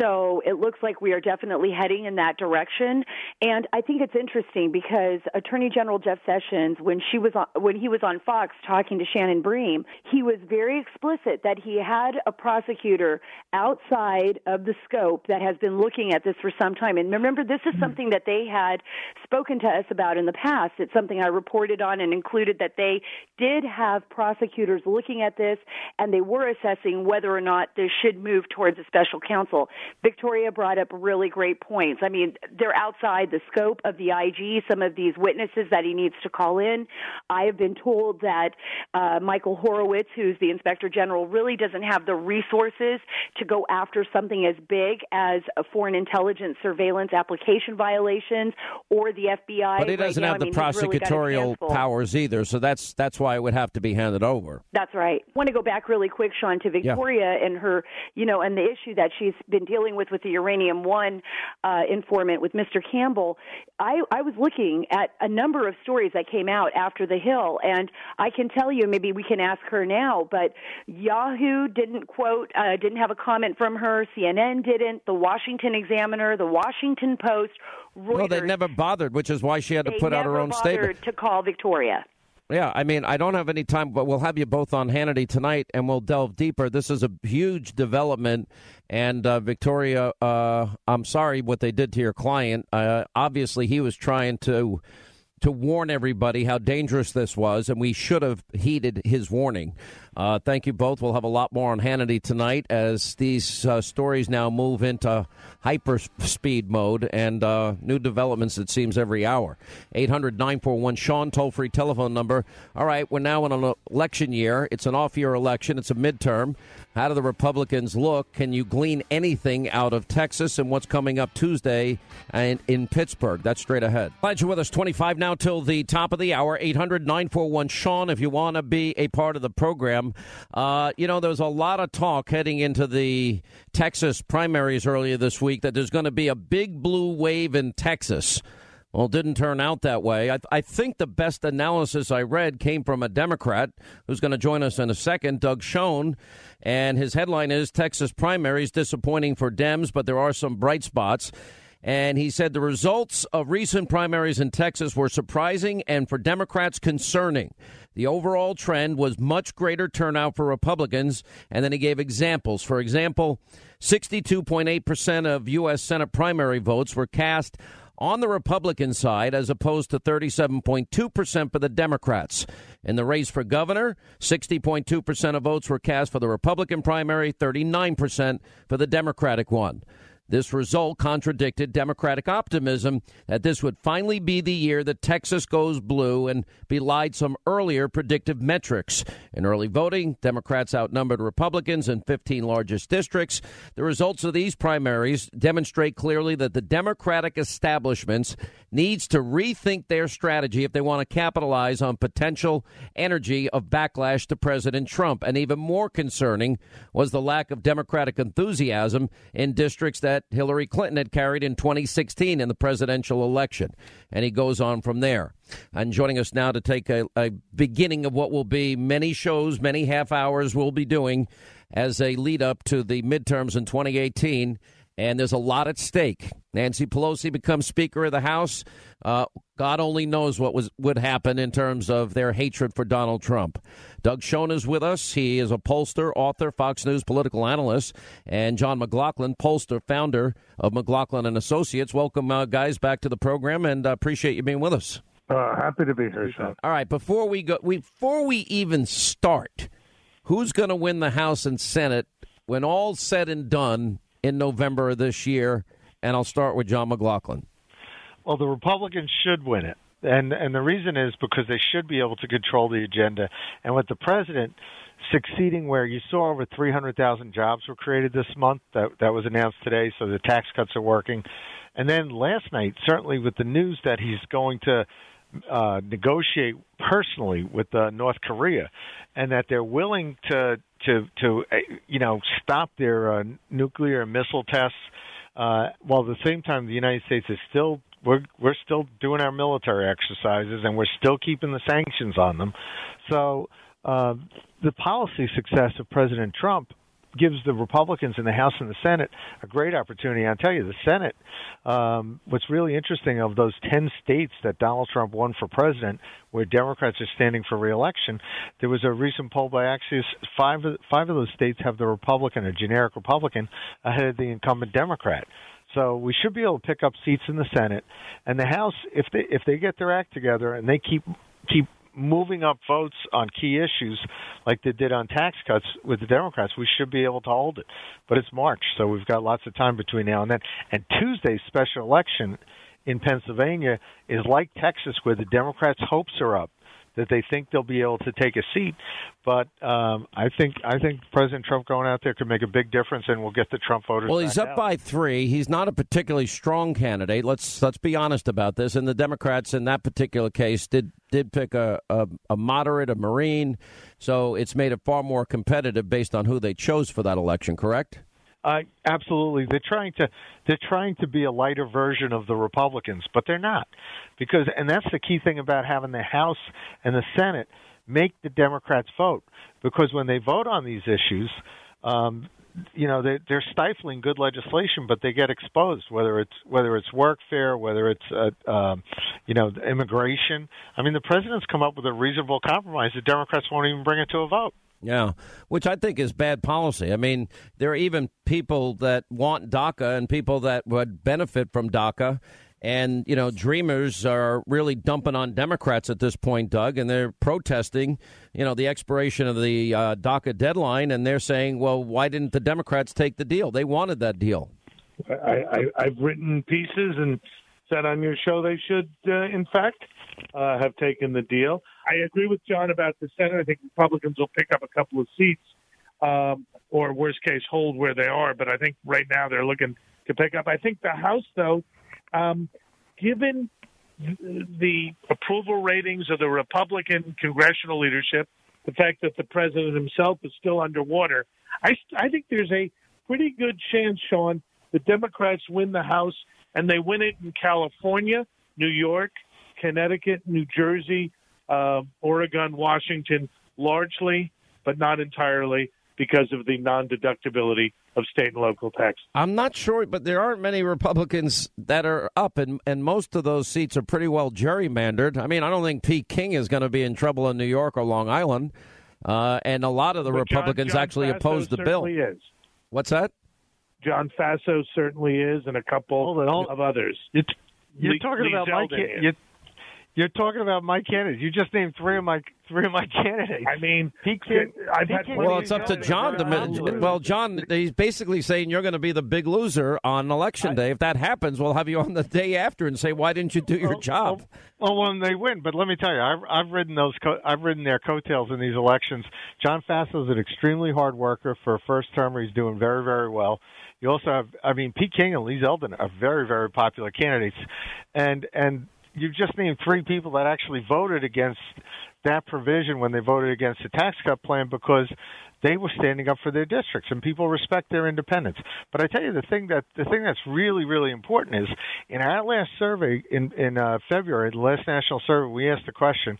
So it looks like we are definitely heading in that direction. And I think it's interesting because Attorney General Jeff Sessions, when she was on, when he was on Fox talking to Shannon Bream, he was very explicit that he had a prosecutor outside of the scope that has been looking at this for some time. And remember, this is something that they had spoken to us about in the past. It's something I reported on and included that they did have prosecutors looking at this and they were assessing whether or not this should move towards a special counsel. Victoria brought up really great points. I mean, they're outside the scope of the IG, some of these witnesses that he needs to call in. I have been told that uh, Michael Horowitz, who's the inspector general, really doesn't have the resources to go after something as big as a foreign intelligence surveillance application violations or the FBI. But he doesn't right have now. the I mean, really prosecutorial powers either, so that's that's why it would have to be handed over. That's right. I want to go back really quick, Sean, to Victoria yeah. and her, you know, and the issue that she's been dealing with with the Uranium One uh, informant with Mr. Campbell. I, I was looking at a number of stories that came out after the Hill, and I can tell you, maybe we can ask her now, but Yahoo didn't quote, uh, didn't have a comment from her. CNN didn't. The Washington Examiner, the Washington Post, Reuters. No, they never bothered, which is why she had to put out her own statement to call Victoria. Yeah, I mean, I don't have any time, but we'll have you both on Hannity tonight, and we'll delve deeper. This is a huge development, and uh, Victoria, uh, I'm sorry what they did to your client. Uh, obviously, he was trying to to warn everybody how dangerous this was, and we should have heeded his warning. Uh, thank you both. We'll have a lot more on Hannity tonight as these uh, stories now move into hyper speed mode and uh, new developments, it seems, every hour. 800 941 Sean, toll free telephone number. All right, we're now in an election year. It's an off year election, it's a midterm. How do the Republicans look? Can you glean anything out of Texas and what's coming up Tuesday and in Pittsburgh? That's straight ahead. Glad you're with us. 25 now till the top of the hour. 800 941 Sean, if you want to be a part of the program. Uh, you know, there was a lot of talk heading into the Texas primaries earlier this week that there's going to be a big blue wave in Texas. Well, it didn't turn out that way. I, I, think the best analysis I read came from a Democrat who's going to join us in a second, Doug Schoen. And his headline is Texas primaries disappointing for Dems, but there are some bright spots. And he said the results of recent primaries in Texas were surprising and for Democrats concerning. The overall trend was much greater turnout for Republicans. And then he gave examples. For example, 62.8% of U.S. Senate primary votes were cast on the Republican side as opposed to 37.2% for the Democrats. In the race for governor, 60.2% of votes were cast for the Republican primary, 39% for the Democratic one. This result contradicted Democratic optimism that this would finally be the year that Texas goes blue and belied some earlier predictive metrics. In early voting, Democrats outnumbered Republicans in 15 largest districts. The results of these primaries demonstrate clearly that the Democratic establishments needs to rethink their strategy if they want to capitalize on potential energy of backlash to President Trump. And even more concerning was the lack of Democratic enthusiasm in districts that Hillary Clinton had carried in 2016 in the presidential election. And he goes on from there. And joining us now to take a, a beginning of what will be many shows, many half hours we'll be doing as a lead up to the midterms in 2018 and there's a lot at stake. Nancy Pelosi becomes Speaker of the House. Uh, God only knows what was would happen in terms of their hatred for Donald Trump. Doug Schoen is with us. He is a pollster, author, Fox News political analyst, and John McLaughlin, pollster, founder of McLaughlin and Associates. Welcome, uh, guys, back to the program, and uh, appreciate you being with us. Uh, happy to be here, Sean. All right, before we go, we, before we even start, who's going to win the House and Senate when all's said and done? In November of this year? And I'll start with John McLaughlin. Well, the Republicans should win it. And and the reason is because they should be able to control the agenda. And with the president succeeding where you saw over 300,000 jobs were created this month that that was announced today so the tax cuts are working. And then last night certainly with the news that he's going to uh, negotiate personally with uh, North Korea, and that they're willing to to to uh, you know stop their uh, nuclear missile tests, uh, while at the same time the United States is still we're we're still doing our military exercises and we're still keeping the sanctions on them. So uh, the policy success of President Trump gives the Republicans in the House and the Senate a great opportunity. I'll tell you, the Senate, um, what's really interesting of those 10 states that Donald Trump won for president, where Democrats are standing for reelection, there was a recent poll by Axios. Five of, five of those states have the Republican, a generic Republican, ahead of the incumbent Democrat. So we should be able to pick up seats in the Senate and the House if they if they get their act together and they keep keep moving up votes on key issues like they did on tax cuts with the Democrats, we should be able to hold it. But it's March, so we've got lots of time between now and then. And Tuesday's special election in Pennsylvania is like Texas, where the Democrats' hopes are up that they think they'll be able to take a seat. But um, I think I think President Trump going out there could make a big difference, and we'll get the Trump voters. Well, he's up out. by three. He's not a particularly strong candidate. Let's let's be honest about this. And the Democrats in that particular case did did pick a, a, a moderate, a Marine. So it's made it far more competitive based on who they chose for that election. Correct? Uh, absolutely, they're trying to they're trying to be a lighter version of the Republicans, but they're not because, and that's the key thing about having the House and the Senate make the Democrats vote because when they vote on these issues, um, you know they're, they're stifling good legislation, but they get exposed. Whether it's whether it's workfare, whether it's uh, um, you know immigration. I mean, the president's come up with a reasonable compromise. The Democrats won't even bring it to a vote. Yeah, which I think is bad policy. I mean, there are even people that want DACA and people that would benefit from DACA. And, you know, dreamers are really dumping on Democrats at this point, Doug, and they're protesting, you know, the expiration of the uh, DACA deadline. And they're saying, well, why didn't the Democrats take the deal? They wanted that deal. I, I, I've written pieces and said on your show they should, uh, in fact, uh, have taken the deal. I agree with John about the Senate. I think Republicans will pick up a couple of seats, um, or worst case, hold where they are. But I think right now they're looking to pick up. I think the House, though, um, given the approval ratings of the Republican congressional leadership, the fact that the president himself is still underwater, I, I think there's a pretty good chance, Sean, the Democrats win the House and they win it in California, New York, Connecticut, New Jersey, uh, Oregon, Washington, largely, but not entirely, because of the non deductibility of state and local taxes. I'm not sure, but there aren't many Republicans that are up, and, and most of those seats are pretty well gerrymandered. I mean, I don't think Pete King is going to be in trouble in New York or Long Island. Uh, and a lot of the But Republicans John, John actually Faso oppose the bill. certainly Is. What's that? John Faso certainly is, and a couple of others. You're, you're Lee- talking Lee about my Zeldin ca- is. You're, you're talking about my candidates. You just named three of my three of my candidates. I mean, Pete King, I've Pete had King- Well, it's up to John to. Well, John, he's basically saying you're going to be the big loser on election day. If that happens, we'll have you on the day after and say, "Why didn't you do your oh, job?" Oh, oh, well, when they win, but let me tell you, I've, I've ridden those, co- I've ridden their coattails in these elections. John Faso is an extremely hard worker for a first termer. He's doing very, very well. You also have, I mean, Pete King and Lee Zeldin are very, very popular candidates, and and you've just named three people that actually voted against that provision when they voted against the tax cut plan because they were standing up for their districts and people respect their independence. But I tell you the thing that the thing that's really really important is in our last survey in in uh, February, the last national survey, we asked the question,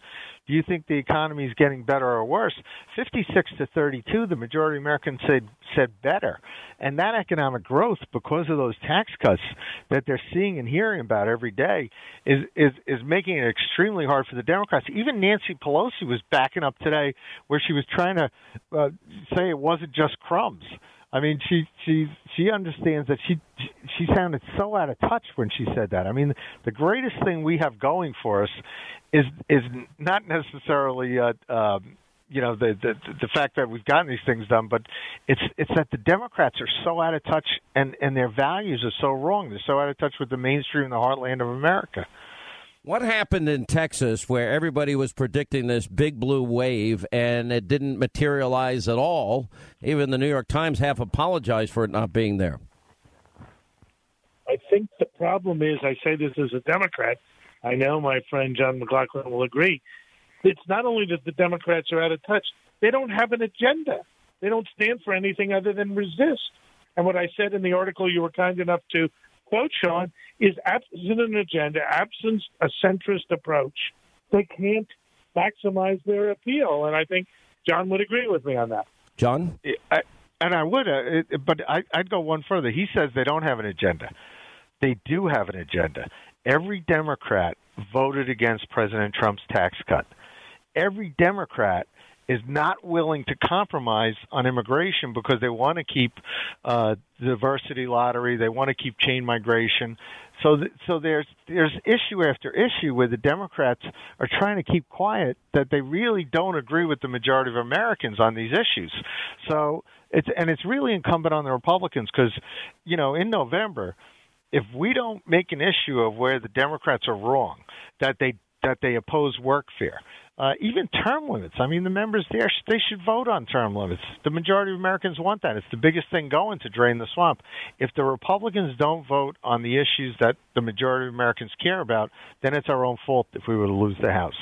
you think the economy is getting better or worse? 56 to 32, the majority of Americans said said better. And that economic growth because of those tax cuts that they're seeing and hearing about every day is is is making it extremely hard for the Democrats. Even Nancy Pelosi was backing up today where she was trying to uh, say it wasn't just crumbs. I mean, she she she understands that she she sounded so out of touch when she said that. I mean, the greatest thing we have going for us is is not necessarily uh, um, you know the, the the fact that we've gotten these things done, but it's it's that the Democrats are so out of touch and and their values are so wrong. They're so out of touch with the mainstream, the heartland of America. What happened in Texas where everybody was predicting this big blue wave and it didn't materialize at all? Even the New York Times half apologized for it not being there. I think the problem is, I say this as a Democrat. I know my friend John McLaughlin will agree. It's not only that the Democrats are out of touch; they don't have an agenda. They don't stand for anything other than resist. And what I said in the article you were kind enough to quote, Sean, is absent an agenda, absent a centrist approach. They can't maximize their appeal, and I think John would agree with me on that. John? I, and I would, uh, it, but I, I'd go one further. He says they don't have an agenda. They do have an agenda. Every Democrat voted against President Trump's tax cut. Every Democrat is not willing to compromise on immigration because they want to keep uh, diversity lottery. They want to keep chain migration. So, th- so there's there's issue after issue where the Democrats are trying to keep quiet that they really don't agree with the majority of Americans on these issues. So it's and it's really incumbent on the Republicans because, you know, in November, if we don't make an issue of where the Democrats are wrong, that they that they oppose workfare, uh, even term limits. I mean, the members there they should vote on term limits. The majority of Americans want that. It's the biggest thing going to drain the swamp. If the Republicans don't vote on the issues that the majority of Americans care about, then it's our own fault if we were to lose the House.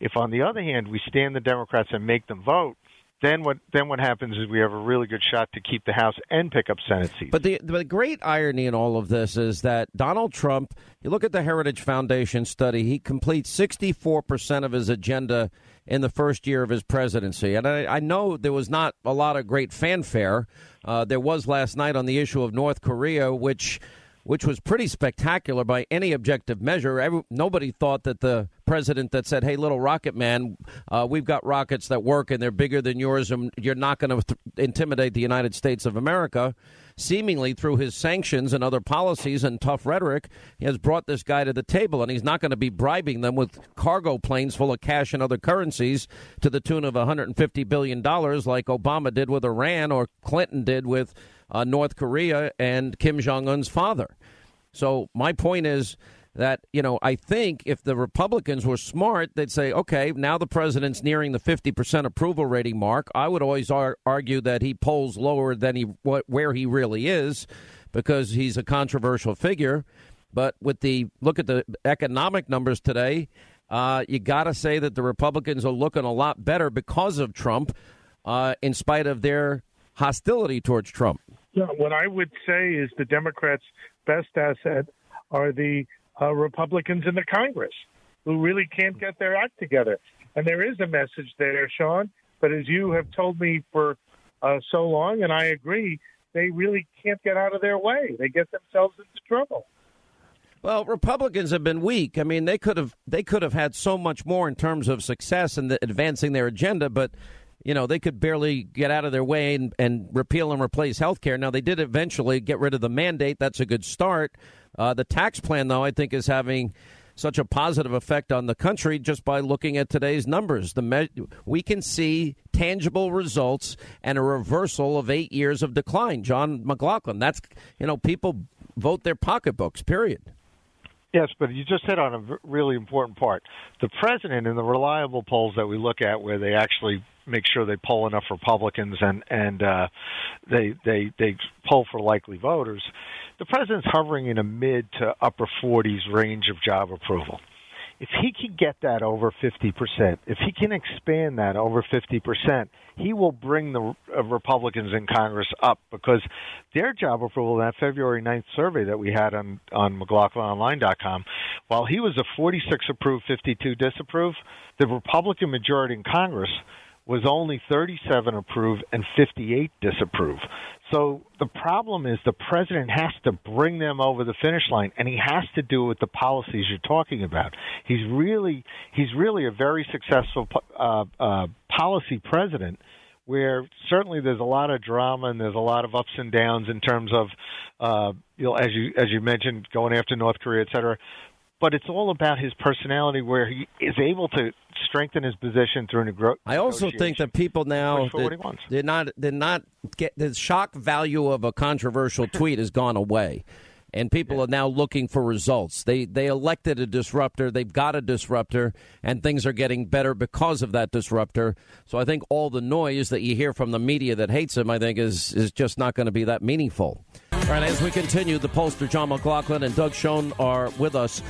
If, on the other hand, we stand the Democrats and make them vote, then what then what happens is we have a really good shot to keep the House and pick up Senate seats. But the, the great irony in all of this is that Donald Trump, you look at the Heritage Foundation study, he completes 64% of his agenda in the first year of his presidency. And I, I know there was not a lot of great fanfare. Uh, there was last night on the issue of North Korea, which which was pretty spectacular by any objective measure. Every, nobody thought that the president that said, "Hey, little rocket man, uh, we've got rockets that work and they're bigger than yours, and you're not going to th- intimidate the United States of America." Seemingly through his sanctions and other policies and tough rhetoric, he has brought this guy to the table, and he's not going to be bribing them with cargo planes full of cash and other currencies to the tune of 150 billion dollars, like Obama did with Iran or Clinton did with uh, North Korea and Kim Jong Un's father. So my point is that you know I think if the Republicans were smart, they'd say, okay, now the president's nearing the fifty percent approval rating mark. I would always ar- argue that he polls lower than he where he really is because he's a controversial figure. But with the look at the economic numbers today, uh, you got to say that the Republicans are looking a lot better because of Trump, uh, in spite of their hostility towards Trump. Yeah, what I would say is the Democrats' best asset are the uh, Republicans in the Congress who really can't get their act together. And there is a message there, Sean, but as you have told me for uh, so long, and I agree, they really can't get out of their way. They get themselves into trouble. Well, Republicans have been weak. I mean, they could have they could have had so much more in terms of success in the, advancing their agenda, but you know they could barely get out of their way and, and repeal and replace health care. Now they did eventually get rid of the mandate. That's a good start. Uh, the tax plan, though, I think is having such a positive effect on the country just by looking at today's numbers. The me- we can see tangible results and a reversal of eight years of decline. John McLaughlin, that's you know people vote their pocketbooks. Period. Yes, but you just hit on a really important part. The president in the reliable polls that we look at, where they actually make sure they poll enough Republicans and and uh, they they they poll for likely voters, the president's hovering in a mid to upper 40s range of job approval. If he can get that over 50%, if he can expand that over 50%, he will bring the uh, Republicans in Congress up because their job approval in that February 9th survey that we had on, on McLaughlinOnline.com, while he was a 46 approved, 52 disapprove, the Republican majority in Congress was only 37 approve and 58 disapprove. So the problem is the president has to bring them over the finish line, and he has to do it with the policies you're talking about. He's really he's really a very successful uh, uh, policy president. Where certainly there's a lot of drama and there's a lot of ups and downs in terms of, uh, you know, as you as you mentioned, going after North Korea, et cetera but it's all about his personality where he is able to strengthen his position through negro- I also think that people now that they're not they're not get the shock value of a controversial tweet has gone away. And people yeah. are now looking for results. They they elected a disruptor. They've got a disruptor, and things are getting better because of that disruptor. So I think all the noise that you hear from the media that hates him, I think, is is just not going to be that meaningful. Right, as we continue, the pollster John McLaughlin and Doug Schoen are with us.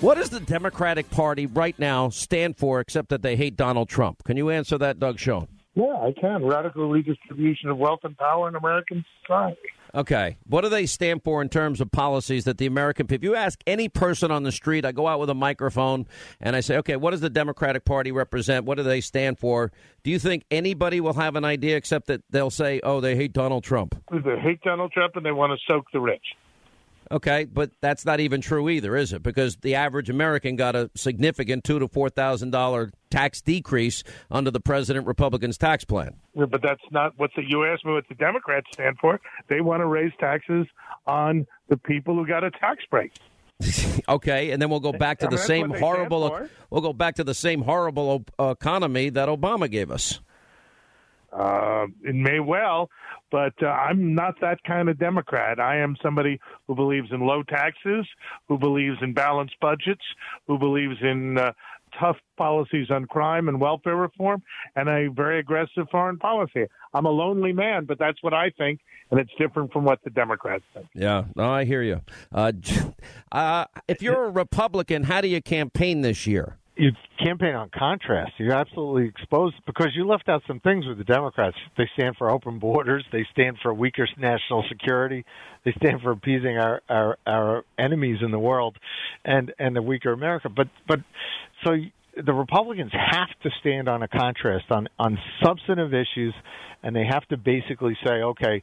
What does the Democratic Party right now stand for, except that they hate Donald Trump? Can you answer that, Doug Schoen? Yeah, I can. Radical redistribution of wealth and power in American society. Okay. What do they stand for in terms of policies that the American people? If you ask any person on the street, I go out with a microphone and I say, okay, what does the Democratic Party represent? What do they stand for? Do you think anybody will have an idea except that they'll say, oh, they hate Donald Trump? They hate Donald Trump and they want to soak the rich. Okay, but that's not even true either, is it? Because the average American got a significant two to four thousand dollar tax decrease under the president Republicans tax plan. Yeah, but that's not what the you asked me what the Democrats stand for. They want to raise taxes on the people who got a tax break. okay, and then we'll go back to the same horrible. We'll go back to the same horrible economy that Obama gave us. Uh, it may well, but uh, I'm not that kind of Democrat. I am somebody who believes in low taxes, who believes in balanced budgets, who believes in uh, tough policies on crime and welfare reform, and a very aggressive foreign policy. I'm a lonely man, but that's what I think, and it's different from what the Democrats think. Yeah, no, I hear you. Uh, uh if you're a Republican, how do you campaign this year? You campaign on contrast. You're absolutely exposed because you left out some things with the Democrats. They stand for open borders. They stand for weaker national security. They stand for appeasing our our, our enemies in the world, and and a weaker America. But but so the Republicans have to stand on a contrast on on substantive issues, and they have to basically say, okay,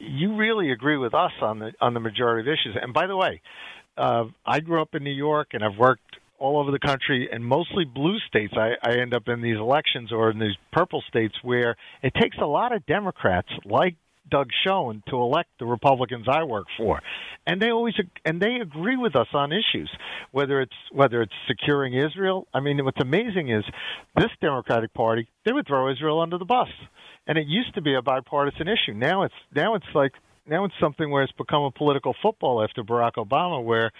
you really agree with us on the on the majority of issues. And by the way. Uh, I grew up in New York, and I've worked all over the country and mostly blue states I, I end up in these elections or in these purple states where it takes a lot of Democrats like Doug Schoen to elect the Republicans I work for, and they always and they agree with us on issues, whether it's whether it's securing Israel. I mean, what's amazing is this Democratic Party they would throw Israel under the bus, and it used to be a bipartisan issue. Now it's now it's like now it's something where it's become a political football after Barack Obama, where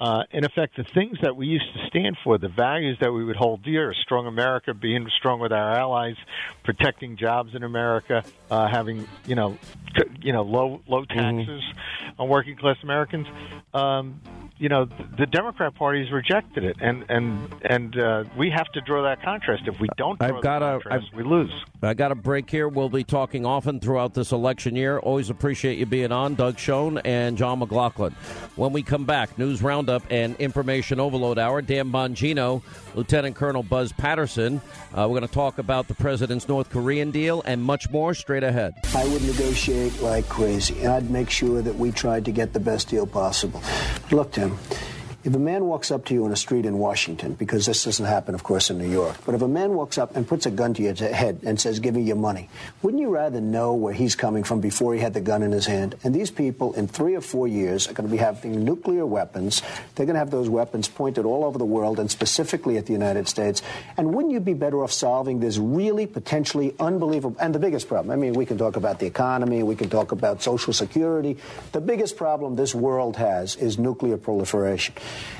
uh, in effect the things that we used to stand for, the values that we would hold dear, a strong America, being strong with our allies, protecting jobs in America, uh, having you know, you know, low low taxes mm-hmm. on working class Americans. Um, you know, the Democrat Party has rejected it, and and and uh, we have to draw that contrast. If we don't, I've got a, I've, we lose. I got a break here. We'll be talking often throughout this election year. Always appreciate you being on, Doug Schoen and John McLaughlin. When we come back, news roundup and information overload hour. Dan Bongino, Lieutenant Colonel Buzz Patterson. Uh, we're going to talk about the president's North Korean deal and much more straight ahead. I would negotiate like crazy, I'd make sure that we tried to get the best deal possible. Look, Tim. If a man walks up to you on a street in Washington, because this doesn't happen, of course, in New York, but if a man walks up and puts a gun to your head and says, Give me your money, wouldn't you rather know where he's coming from before he had the gun in his hand? And these people, in three or four years, are going to be having nuclear weapons. They're going to have those weapons pointed all over the world and specifically at the United States. And wouldn't you be better off solving this really potentially unbelievable and the biggest problem? I mean, we can talk about the economy, we can talk about Social Security. The biggest problem this world has is nuclear proliferation.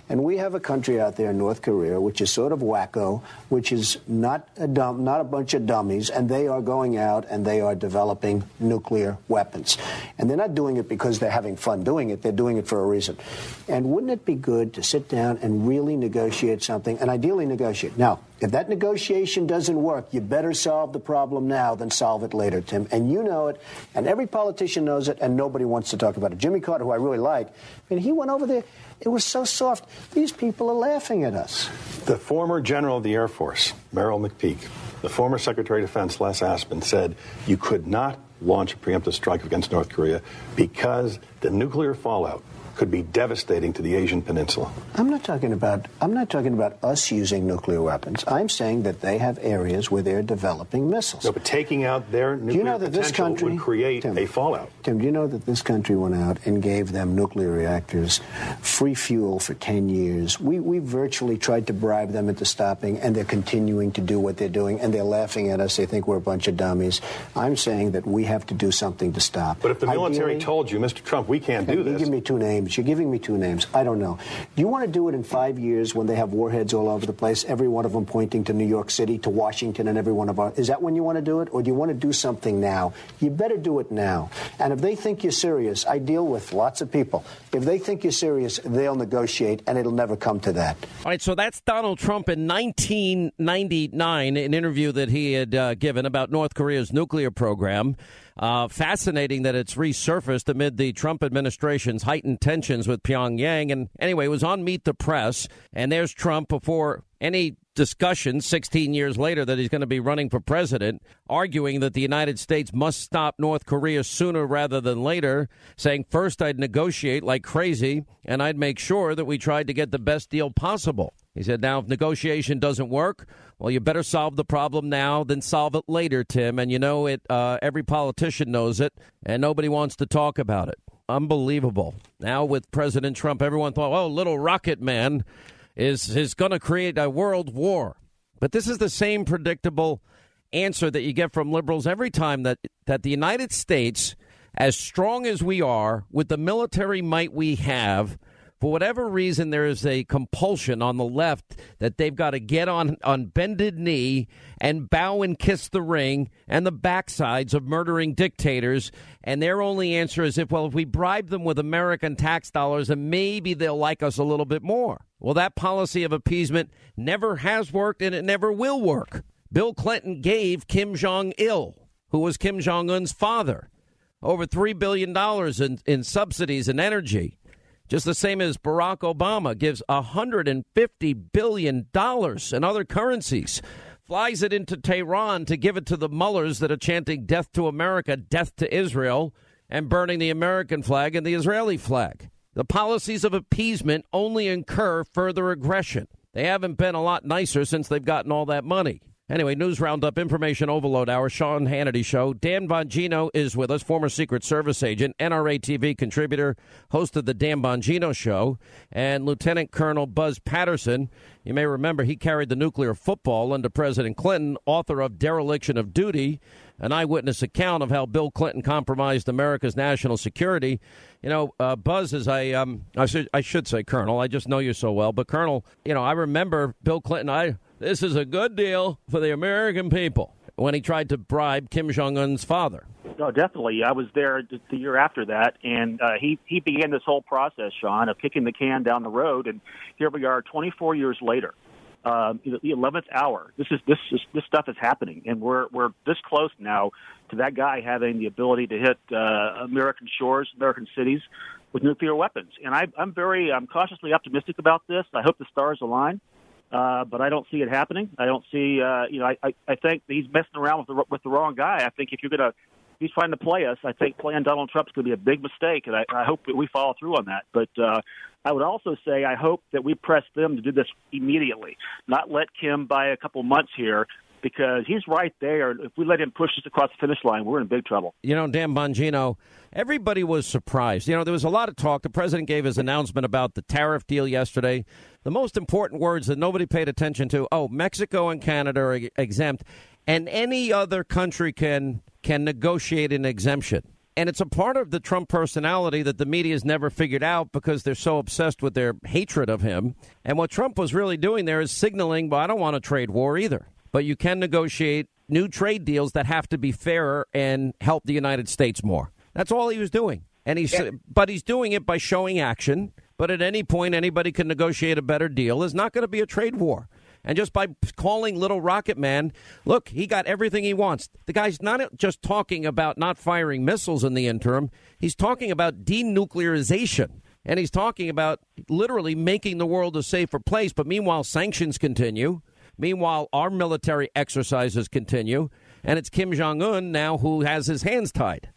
And we have a country out there, North Korea, which is sort of wacko, which is not a dumb, not a bunch of dummies, and they are going out and they are developing nuclear weapons. And they're not doing it because they're having fun doing it; they're doing it for a reason. And wouldn't it be good to sit down and really negotiate something, and ideally negotiate? Now, if that negotiation doesn't work, you better solve the problem now than solve it later, Tim. And you know it, and every politician knows it, and nobody wants to talk about it. Jimmy Carter, who I really like, and he went over there. It was so soft. These people are laughing at us. The former general of the Air Force, Merrill McPeak, the former Secretary of Defense, Les Aspin, said you could not launch a preemptive strike against North Korea because the nuclear fallout could be devastating to the Asian peninsula. I'm not talking about I'm not talking about us using nuclear weapons. I'm saying that they have areas where they're developing missiles. No, but taking out their nuclear do you know that this country would create Tim, a fallout. Tim, do you know that this country went out and gave them nuclear reactors, free fuel for 10 years? We we virtually tried to bribe them into stopping, and they're continuing to do what they're doing, and they're laughing at us. They think we're a bunch of dummies. I'm saying that we have to do something to stop. But if the military Ideally, told you, Mr. Trump, we can't do this. Give me two names. You're giving me two names. I don't know. Do you want to do it in five years when they have warheads all over the place, every one of them pointing to New York City, to Washington, and every one of our? Is that when you want to do it, or do you want to do something now? You better do it now. And if they think you're serious, I deal with lots of people. If they think you're serious, they'll negotiate, and it'll never come to that. All right, so that's Donald Trump in 1999, an interview that he had uh, given about North Korea's nuclear program. Uh, fascinating that it's resurfaced amid the Trump administration's heightened tensions with Pyongyang. And anyway, it was on Meet the Press, and there's Trump before any discussion 16 years later that he's going to be running for president, arguing that the United States must stop North Korea sooner rather than later, saying first I'd negotiate like crazy and I'd make sure that we tried to get the best deal possible. He said, now, if negotiation doesn't work, well, you better solve the problem now than solve it later, Tim. And you know it, uh, every politician knows it, and nobody wants to talk about it. Unbelievable. Now, with President Trump, everyone thought, oh, little rocket man is, is going to create a world war. But this is the same predictable answer that you get from liberals every time that, that the United States, as strong as we are, with the military might we have, for whatever reason, there is a compulsion on the left that they've got to get on, on bended knee and bow and kiss the ring and the backsides of murdering dictators. And their only answer is if, well, if we bribe them with American tax dollars, then maybe they'll like us a little bit more. Well, that policy of appeasement never has worked and it never will work. Bill Clinton gave Kim Jong il, who was Kim Jong un's father, over $3 billion in, in subsidies and energy just the same as Barack Obama gives $150 billion in other currencies, flies it into Tehran to give it to the mullahs that are chanting death to America, death to Israel, and burning the American flag and the Israeli flag. The policies of appeasement only incur further aggression. They haven't been a lot nicer since they've gotten all that money. Anyway, news roundup, information overload hour, Sean Hannity show. Dan Bongino is with us, former Secret Service agent, NRA TV contributor, host of the Dan Bongino show, and Lieutenant Colonel Buzz Patterson. You may remember he carried the nuclear football under President Clinton, author of Dereliction of Duty, an eyewitness account of how Bill Clinton compromised America's national security. You know, uh, Buzz, as I um, I should I should say, Colonel. I just know you so well, but Colonel, you know, I remember Bill Clinton. I this is a good deal for the American people when he tried to bribe Kim Jong Un's father. No, definitely. I was there the year after that, and uh, he he began this whole process, Sean, of kicking the can down the road, and here we are, 24 years later uh, the eleventh hour. This is this is, this stuff is happening, and we're we're this close now to that guy having the ability to hit uh, American shores, American cities with nuclear weapons. And I, I'm very I'm cautiously optimistic about this. I hope the stars align. Uh, but I don't see it happening. I don't see, uh, you know, I, I, I think he's messing around with the with the wrong guy. I think if you're going to he's trying to play us. I think playing Donald Trump's going to be a big mistake, and I, I hope that we follow through on that. But uh, I would also say I hope that we press them to do this immediately, not let Kim buy a couple months here because he's right there. If we let him push us across the finish line, we're in big trouble. You know, Dan Bongino, everybody was surprised. You know, there was a lot of talk. The president gave his announcement about the tariff deal yesterday. The most important words that nobody paid attention to oh, Mexico and Canada are exempt, and any other country can can negotiate an exemption. And it's a part of the Trump personality that the media has never figured out because they're so obsessed with their hatred of him. And what Trump was really doing there is signaling, well, I don't want a trade war either. But you can negotiate new trade deals that have to be fairer and help the United States more. That's all he was doing. And he's yeah. but he's doing it by showing action. But at any point anybody can negotiate a better deal. There's not going to be a trade war. And just by calling Little Rocket Man, look, he got everything he wants. The guy's not just talking about not firing missiles in the interim, he's talking about denuclearization. And he's talking about literally making the world a safer place. But meanwhile, sanctions continue. Meanwhile, our military exercises continue. And it's Kim Jong un now who has his hands tied.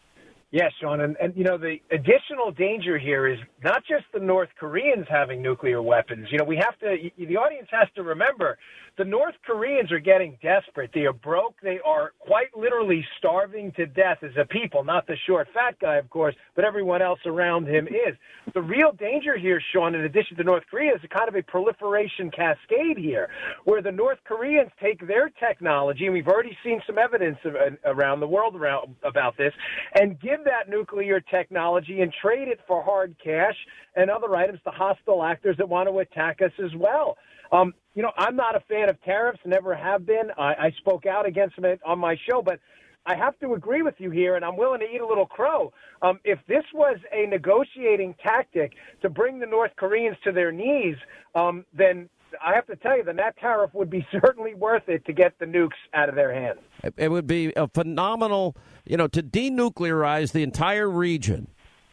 Yes, Sean, and, and you know the additional danger here is not just the North Koreans having nuclear weapons. You know, we have to. The audience has to remember the North Koreans are getting desperate. They are broke. They are quite literally starving to death as a people. Not the short, fat guy, of course, but everyone else around him is. The real danger here, Sean, in addition to North Korea, is a kind of a proliferation cascade here, where the North Koreans take their technology, and we've already seen some evidence of, uh, around the world around, about this, and give that nuclear technology and trade it for hard cash and other items to hostile actors that want to attack us as well. Um, you know, I'm not a fan of tariffs, never have been. I, I spoke out against them on my show, but I have to agree with you here, and I'm willing to eat a little crow. Um, if this was a negotiating tactic to bring the North Koreans to their knees, um, then I have to tell you, then that tariff would be certainly worth it to get the nukes out of their hands. It would be a phenomenal, you know, to denuclearize the entire region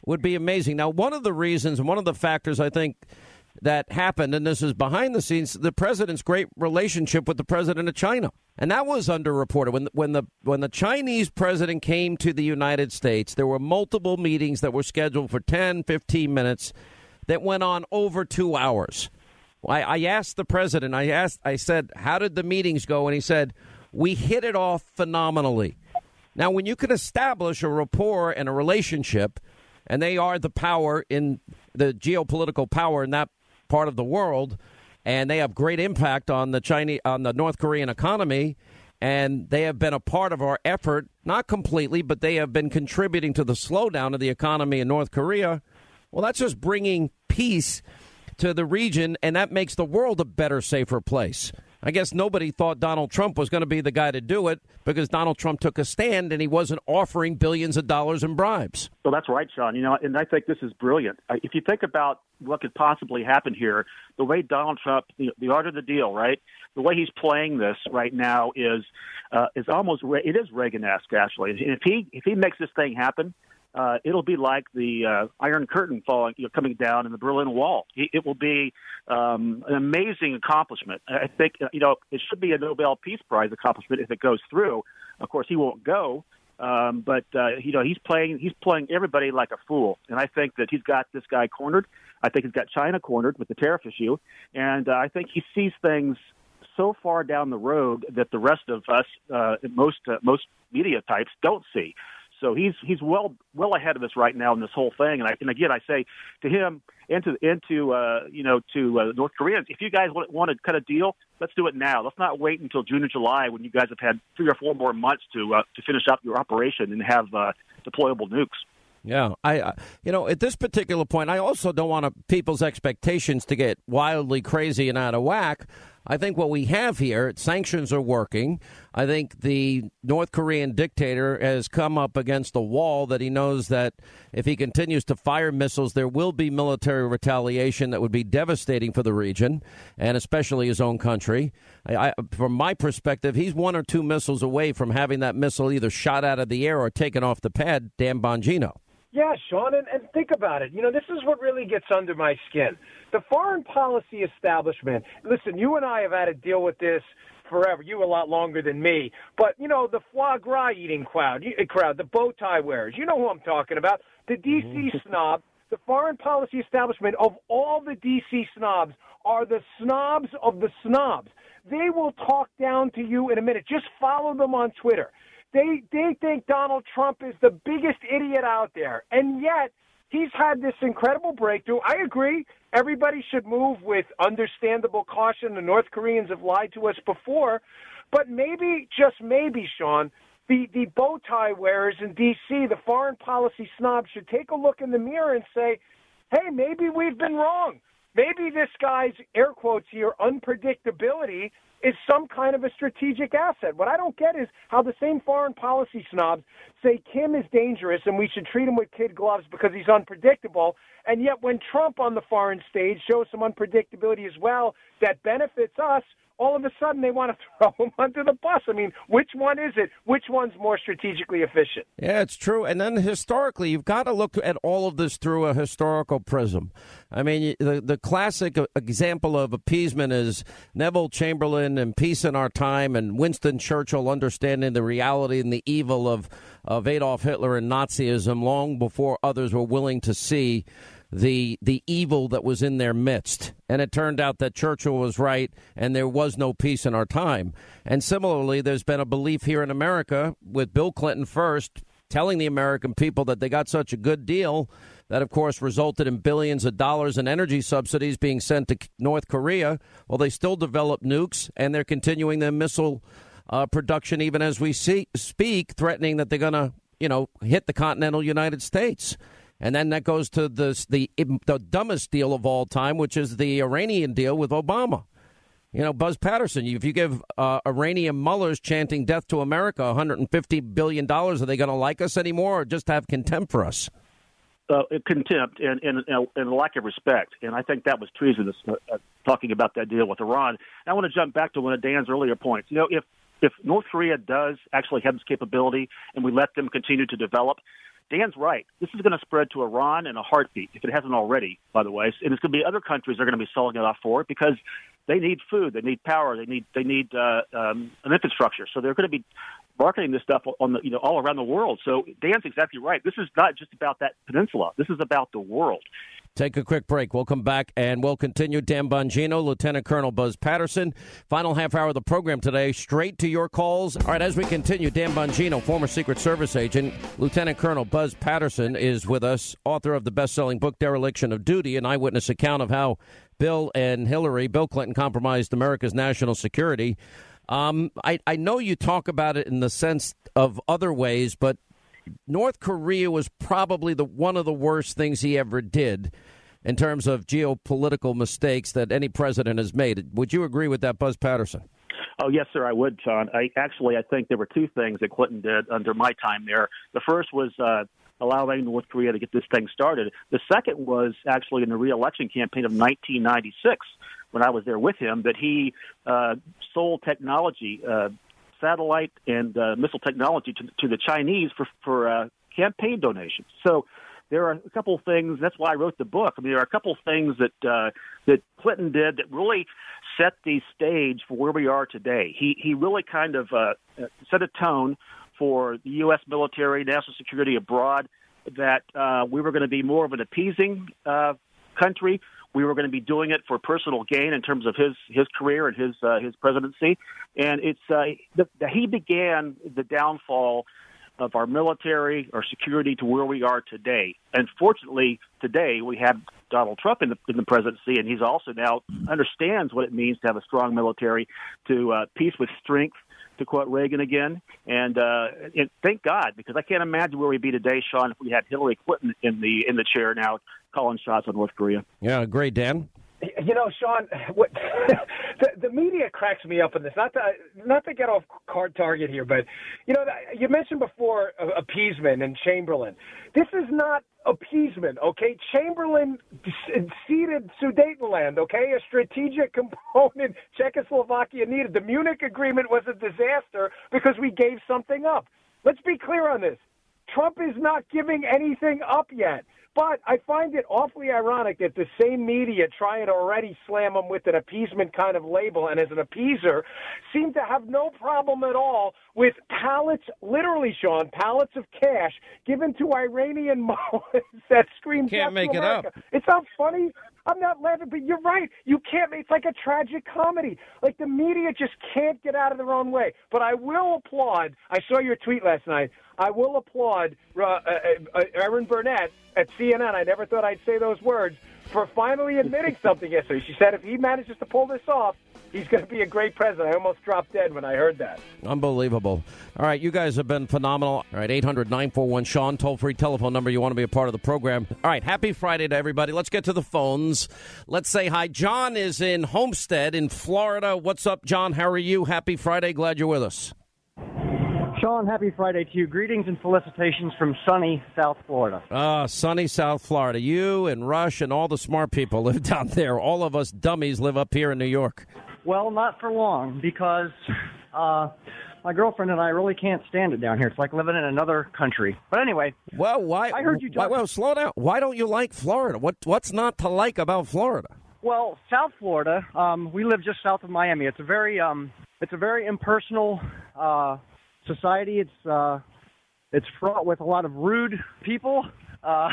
would be amazing. Now, one of the reasons, one of the factors I think that happened, and this is behind the scenes, the president's great relationship with the president of China. And that was underreported. When, when, the, when the Chinese president came to the United States, there were multiple meetings that were scheduled for 10, 15 minutes that went on over two hours. I, I asked the president, I asked, I said, how did the meetings go? And he said, we hit it off phenomenally. Now, when you can establish a rapport and a relationship, and they are the power in the geopolitical power in that part of the world, and they have great impact on the Chinese on the North Korean economy. And they have been a part of our effort, not completely, but they have been contributing to the slowdown of the economy in North Korea. Well, that's just bringing peace to the region, and that makes the world a better, safer place. I guess nobody thought Donald Trump was going to be the guy to do it because Donald Trump took a stand and he wasn't offering billions of dollars in bribes. Well, that's right, Sean. You know, and I think this is brilliant. If you think about what could possibly happen here, the way Donald Trump, the, the art of the deal, right? The way he's playing this right now is uh, is almost it is Reagan-esque actually. And if he if he makes this thing happen, uh, it'll be like the uh, Iron Curtain falling, you know, coming down in the Berlin Wall. It, will be um, an amazing accomplishment. I think, uh, you know, it should be a Nobel Peace Prize accomplishment if it goes through. Of course, he won't go, um, but uh, you know, he's playing he's playing everybody like a fool, and I think that he's got this guy cornered. I think he's got China cornered with the tariff issue, and uh, I think he sees things so far down the road that the rest of us, uh, most uh, most media types, don't see. So he's he's well well ahead of us right now in this whole thing. And, I, and again, I say to him, into into uh, you know to uh, North Koreans. If you guys want, want to cut a deal, let's do it now. Let's not wait until June or July when you guys have had three or four more months to uh, to finish up your operation and have uh, deployable nukes. Yeah, I, uh, you know, at this particular point, I also don't want people's expectations to get wildly crazy and out of whack. I think what we have here, sanctions are working. I think the North Korean dictator has come up against a wall that he knows that if he continues to fire missiles, there will be military retaliation that would be devastating for the region and especially his own country. I, I, from my perspective, he's one or two missiles away from having that missile either shot out of the air or taken off the pad. Dan Bongino. Yeah, Sean, and, and think about it. You know, this is what really gets under my skin. The foreign policy establishment. Listen, you and I have had to deal with this forever. You a lot longer than me. But you know, the foie gras eating crowd, crowd, the bow tie wearers. You know who I'm talking about. The DC mm-hmm. snob. The foreign policy establishment of all the DC snobs are the snobs of the snobs. They will talk down to you in a minute. Just follow them on Twitter. They they think Donald Trump is the biggest idiot out there, and yet he's had this incredible breakthrough. I agree. Everybody should move with understandable caution. The North Koreans have lied to us before, but maybe, just maybe, Sean, the the bow tie wearers in D.C., the foreign policy snobs, should take a look in the mirror and say, "Hey, maybe we've been wrong. Maybe this guy's air quotes here unpredictability is some kind of a strategic asset. What I don't get is how the same foreign policy snobs say Kim is dangerous and we should treat him with kid gloves because he's unpredictable. And yet, when Trump on the foreign stage shows some unpredictability as well that benefits us, all of a sudden they want to throw him under the bus. I mean, which one is it? Which one's more strategically efficient? Yeah, it's true. And then historically, you've got to look at all of this through a historical prism. I mean, the the classic uh, example of appeasement is Neville Chamberlain and Peace in Our Time, and Winston Churchill understanding the reality and the evil of of Adolf Hitler and Nazism long before others were willing to see the the evil that was in their midst. And it turned out that Churchill was right and there was no peace in our time. And similarly, there's been a belief here in America with Bill Clinton first telling the American people that they got such a good deal that of course resulted in billions of dollars in energy subsidies being sent to North Korea. Well, they still develop nukes and they're continuing their missile uh, production even as we see, speak, threatening that they're going to, you know, hit the continental United States. And then that goes to the, the, the dumbest deal of all time, which is the Iranian deal with Obama. You know, Buzz Patterson, if you give uh, Iranian mullahs chanting death to America $150 billion, are they going to like us anymore or just have contempt for us? Uh, contempt and, and, and lack of respect. And I think that was treasonous, uh, uh, talking about that deal with Iran. And I want to jump back to one of Dan's earlier points. You know, if, if North Korea does actually have this capability and we let them continue to develop, Dan's right. This is going to spread to Iran in a heartbeat, if it hasn't already, by the way. And it's going to be other countries that are going to be selling it off for it because they need food, they need power, they need they need uh, um, an infrastructure. So they're going to be marketing this stuff on the you know all around the world. So Dan's exactly right. This is not just about that peninsula. This is about the world. Take a quick break. We'll come back and we'll continue. Dan Bongino, Lieutenant Colonel Buzz Patterson. Final half hour of the program today. Straight to your calls. All right, as we continue, Dan Bongino, former Secret Service agent, Lieutenant Colonel Buzz Patterson is with us, author of the best selling book, Dereliction of Duty, an eyewitness account of how Bill and Hillary, Bill Clinton, compromised America's national security. Um, I, I know you talk about it in the sense of other ways, but North Korea was probably the one of the worst things he ever did in terms of geopolitical mistakes that any president has made. Would you agree with that, Buzz Patterson? Oh yes, sir, I would, Sean. I actually I think there were two things that Clinton did under my time there. The first was uh, allowing North Korea to get this thing started. The second was actually in the reelection campaign of 1996 when I was there with him that he uh, sold technology. Uh, satellite and uh, missile technology to, to the Chinese for for uh, campaign donations. So there are a couple of things. That's why I wrote the book. I mean, there are a couple of things that uh, that Clinton did that really set the stage for where we are today. He he really kind of uh, set a tone for the U.S. military, national security abroad. That uh, we were going to be more of an appeasing uh, country we were going to be doing it for personal gain in terms of his his career and his uh, his presidency. And it's uh, the, the, he began the downfall of our military, our security to where we are today. Unfortunately, today we have Donald Trump in the, in the presidency, and he's also now understands what it means to have a strong military, to uh, peace with strength, to quote Reagan again. And, uh, and thank God, because I can't imagine where we'd be today, Sean, if we had Hillary Clinton in the in the chair now calling shots on North Korea. Yeah, great, Dan. You know, Sean, what, the, the media cracks me up on this. Not to not to get off card target here, but you know, you mentioned before appeasement and Chamberlain. This is not appeasement, okay? Chamberlain ceded Sudetenland, okay? A strategic component Czechoslovakia needed. The Munich Agreement was a disaster because we gave something up. Let's be clear on this. Trump is not giving anything up yet. But I find it awfully ironic that the same media trying to already slam him with an appeasement kind of label and as an appeaser seem to have no problem at all with pallets, literally, Sean, pallets of cash given to Iranian mullahs that scream Can't death make it America. up. It's not funny. I'm not laughing, but you're right. You can't. It's like a tragic comedy. Like the media just can't get out of their own way. But I will applaud. I saw your tweet last night. I will applaud uh, uh, uh, Erin Burnett at CNN. I never thought I'd say those words for finally admitting something yesterday. She said if he manages to pull this off, he's going to be a great president. I almost dropped dead when I heard that. Unbelievable. All right, you guys have been phenomenal. All right, 800 941 Sean, toll free telephone number. You want to be a part of the program. All right, happy Friday to everybody. Let's get to the phones. Let's say hi. John is in Homestead in Florida. What's up, John? How are you? Happy Friday. Glad you're with us. Sean, happy Friday to you. Greetings and felicitations from sunny South Florida. Ah, sunny South Florida. You and Rush and all the smart people live down there. All of us dummies live up here in New York. Well, not for long because uh, my girlfriend and I really can't stand it down here. It's like living in another country. But anyway, well, why? I heard you Why, talk. well, slow down. Why don't you like Florida? What What's not to like about Florida? Well, South Florida, um, we live just south of Miami. It's a very, um, it's a very impersonal uh, society. It's, uh, it's fraught with a lot of rude people. Uh,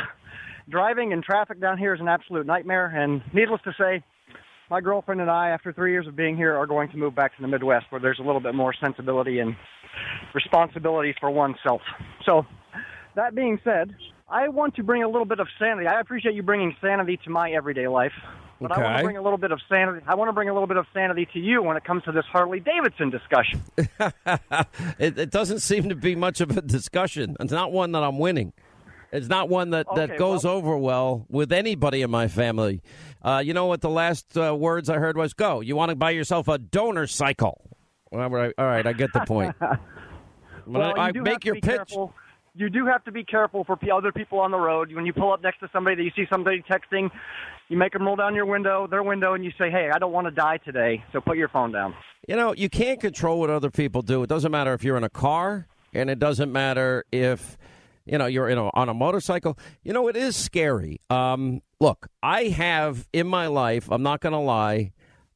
driving and traffic down here is an absolute nightmare. And needless to say, my girlfriend and I, after three years of being here, are going to move back to the Midwest, where there's a little bit more sensibility and responsibility for oneself. So, that being said, I want to bring a little bit of sanity. I appreciate you bringing sanity to my everyday life, but I want to bring a little bit of sanity. I want to bring a little bit of sanity to you when it comes to this Harley Davidson discussion. it, it doesn't seem to be much of a discussion. It's not one that I'm winning. It's not one that, that goes well- over well with anybody in my family. Uh, you know what the last uh, words I heard was, "Go! You want to buy yourself a donor cycle?" All right, all right, I get the point. Well, I, I you do have make to your be pitch. Careful. You do have to be careful for other people on the road. When you pull up next to somebody that you see somebody texting, you make them roll down your window, their window, and you say, "Hey, I don't want to die today, so put your phone down." You know, you can't control what other people do. It doesn't matter if you're in a car, and it doesn't matter if you know you're in a, on a motorcycle. You know, it is scary. Um, look, I have in my life. I'm not going to lie.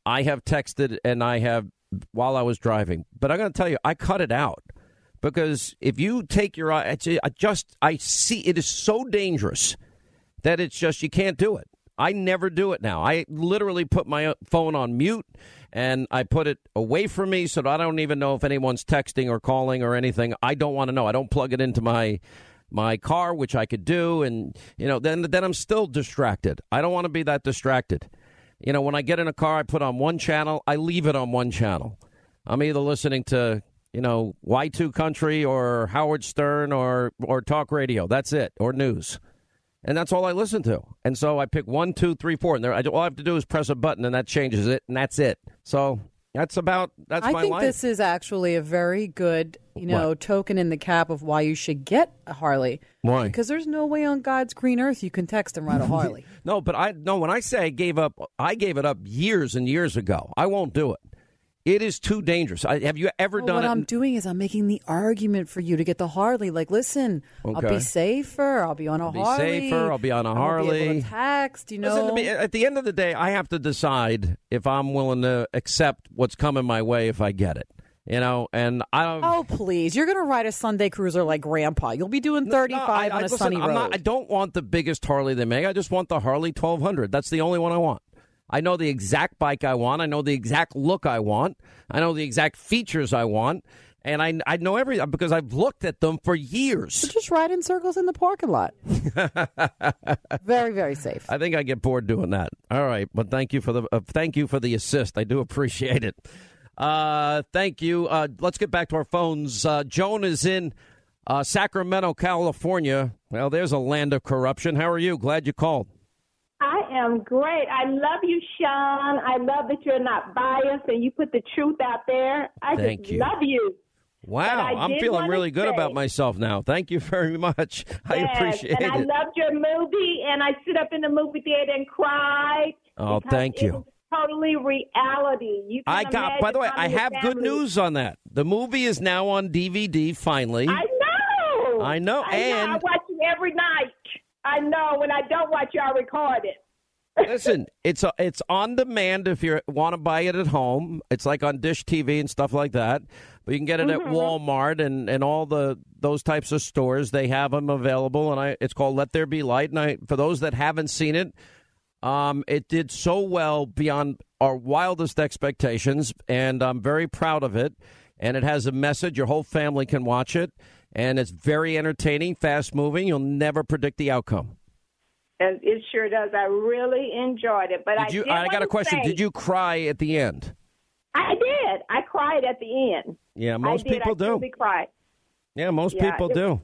I have texted and I have while I was driving, but I'm going to tell you, I cut it out because if you take your eye, I just I see it is so dangerous that it's just you can't do it. I never do it now. I literally put my phone on mute and I put it away from me so that I don't even know if anyone's texting or calling or anything. I don't want to know. I don't plug it into my my car, which I could do, and you know, then then I'm still distracted. I don't want to be that distracted. You know, when I get in a car, I put on one channel, I leave it on one channel. I'm either listening to you know Y2 Country or Howard Stern or or talk radio. That's it, or news and that's all I listen to. And so I pick one, two, three, four, and there, I, all I have to do is press a button, and that changes it, and that's it. So that's about that's I my think life. this is actually a very good, you know, token in the cap of why you should get a Harley. Why? Because there's no way on God's green earth you can text and ride a Harley. no, but I no. When I say I gave up, I gave it up years and years ago. I won't do it. It is too dangerous. I, have you ever Well, done what it? I'm doing is I'm making the argument for you to get the Harley. Like, listen, I'll be safer. I'll be on a I'll be Harley. safer, I'll be on a I be Harley. to text. You know, Listen to me. At the end of the day, I have to decide if I'm willing to accept what's coming my way if I get it. You know, and I don't. Oh please! You're gonna ride a Sunday cruiser like Grandpa. You'll be doing 35 I- I- on a listen, sunny I'm road. not- I don't want the biggest Harley they make. I just want the Harley 1200. That's the only one I want. I know the exact bike I want. I know the exact look I want. I know the exact features I want. and I I know every because I've looked at them for years. Just ride in circles in the parking lot. very very safe. I think I get bored doing that. All right, but thank you for the uh, thank you for the assist. I do appreciate it. Uh, thank you. Uh, let's get back to our phones. Uh, Joan is in uh, Sacramento, California. Well, there's a land of corruption. How are you? Glad you called. I am great. I love you, Sean. I love that you're not biased and you put the truth out there. I Thank just you. love you. Wow, I'm feeling really good say- about myself now. Thank you very much. I Yes, appreciate and I loved your movie, and I sit up in the movie theater and cried. Oh, thank you. Totally reality. You I got. By the way, I have many good news on that. The movie is now on DVD. Finally, I know. I know, I know. I and- watch it every night. I know. When I don't watch it, I record it. Listen, it's a, it's on demand if you want to buy it at home. It's like on Dish TV and stuff like that. But you can get it at Mhm. Walmart and, and all the those types of stores. They have them available, and I it's called Let There Be Light. And I, for those that haven't seen it, um, it did so well beyond our wildest expectations, and I'm very proud of it. And it has a message. Your whole family can watch it, and it's very entertaining, fast moving. You'll never predict the outcome. And it sure does. I really enjoyed it. But I Did you? did I got a question. say- Did you cry at the end? I did. I cried at the end. Yeah, most I did. people I do. cried. Yeah, most Yeah, people it- do.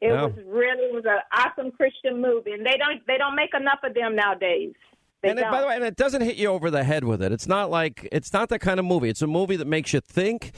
It Yeah. was really it was an awesome Christian movie, and they don't they don't make enough of them nowadays. They and it, by the way, and it doesn't hit you over the head with it. It's not like it's not that kind of movie. It's a movie that makes you think.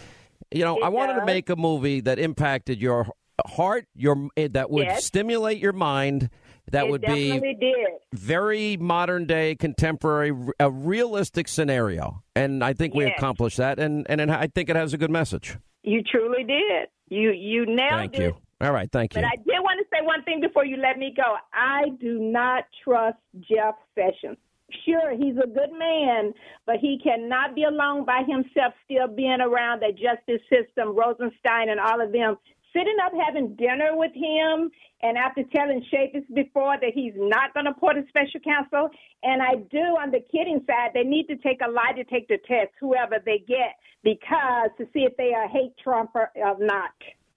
You know, It I wanted to make a movie that impacted your heart, your eh, that would Yes. stimulate your mind. That it would be did. very modern day, contemporary, a realistic scenario. And I think we Yes. accomplished that. And and I think it has a good message. You truly did. You you nailed Thank it. you. All right, thank you. But I did want to say one thing before you let me go. I do not trust Jeff Sessions. Sure, he's a good man, but he cannot be alone by himself, still being around that justice system, Rosenstein and all of them. Sitting up having dinner with him, and after telling Shafis before that he's not going to put a special counsel, and I do on the kidding side, they need to take a lie detector test, whoever they get, because to see if they are hate Trump or, or not,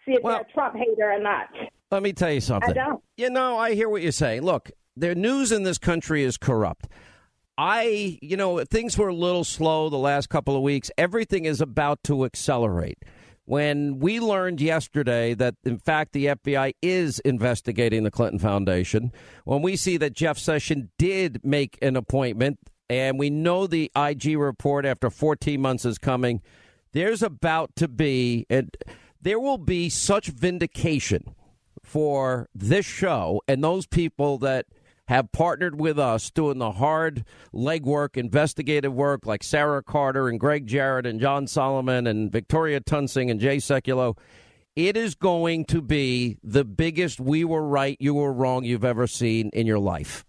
see if they're a Trump hater or not. Let me tell you something. don't. You know, I hear what you're saying. Look, the news in this country is corrupt. I, you know, things were a little slow the last couple of weeks. Everything is about to accelerate. When we learned yesterday that, in fact, the FBI is investigating the Clinton Foundation, when we see that Jeff Sessions did make an appointment, and we know the IG report after 14 months is coming, there's about to be, and there will be such vindication for this show and those people that have partnered with us doing the hard legwork, investigative work like Sarah Carter and Gregg Jarrett and John Solomon and Victoria Toensing and Jay Sekulow. It is going to be the biggest we were right, you were wrong you've ever seen in your life.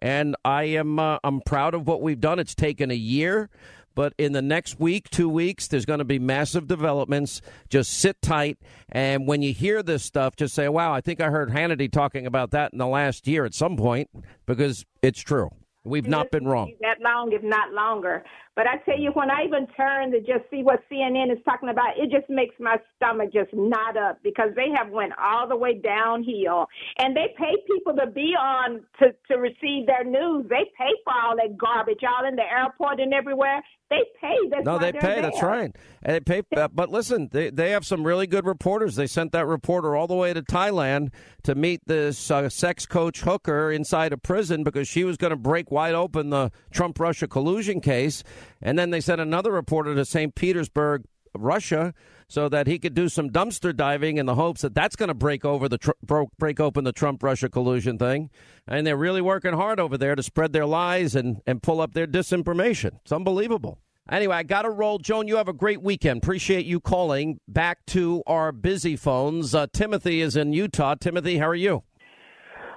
And I am uh, I'm proud of what we've done. It's taken a year, but in the next week, two weeks, there's going to be massive developments. Just sit tight, and when you hear this stuff, just say, "Wow, I think I heard Hannity talking about that in the last year at some point," because it's true. We've not been wrong. that long, if not longer. But I tell you, when I even turn to just see what CNN is talking about, it just makes my stomach just knot up because they have went all the way downhill, and they pay people to be on to to receive their news. They pay for all that garbage, all in the airport and everywhere. They pay. That's no, they pay. That's there. right. And they pay. uh, But listen, they they have some really good reporters. They sent that reporter all the way to Thailand to meet this uh, sex coach hooker inside a prison because she was going to break wide open the Trump Russia collusion case. And then they sent another reporter to St. Petersburg, Russia, so that he could do some dumpster diving in the hopes that that's going to break over the tr- bro- break open the Trump Russia collusion thing. And they're really working hard over there to spread their lies and and pull up their disinformation. It's unbelievable. Anyway, I got to roll. Joan, you have a great weekend. Appreciate you calling. Back to our busy phones. Uh, Timothy is in Utah. Timothy, how are you?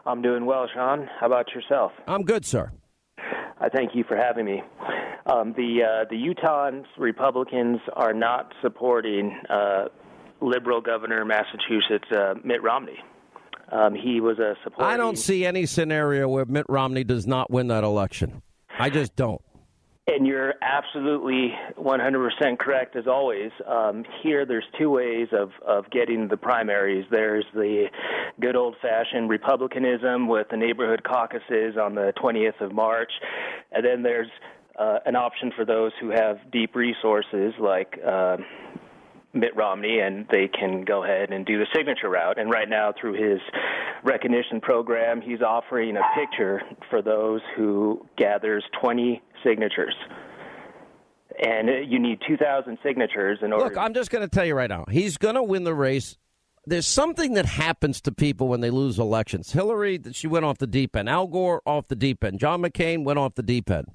I'm doing well, Sean. How about yourself? I'm good, sir. I thank you for having me. Um, the uh, the Utah Republicans are not supporting uh, liberal governor of Massachusetts uh, Mitt Romney. Um, he was a supporter. I don't see any scenario where Mitt Romney does not win that election. I just don't. And you're absolutely 100% correct as always. Um, here, there's two ways of, of getting the primaries. There's the good old fashioned Republicanism with the neighborhood caucuses on the 20th of March. And then there's uh, an option for those who have deep resources like uh, Mitt Romney, and they can go ahead and do the signature route. And right now, through his recognition program, he's offering a picture for those who gathers 20 signatures. And you need 2,000 signatures in order. Look, I'm just going to tell you right now, he's going to win the race. There's something that happens to people when they lose elections. Hillary, she went off the deep end. Al Gore off the deep end. John McCain went off the deep end.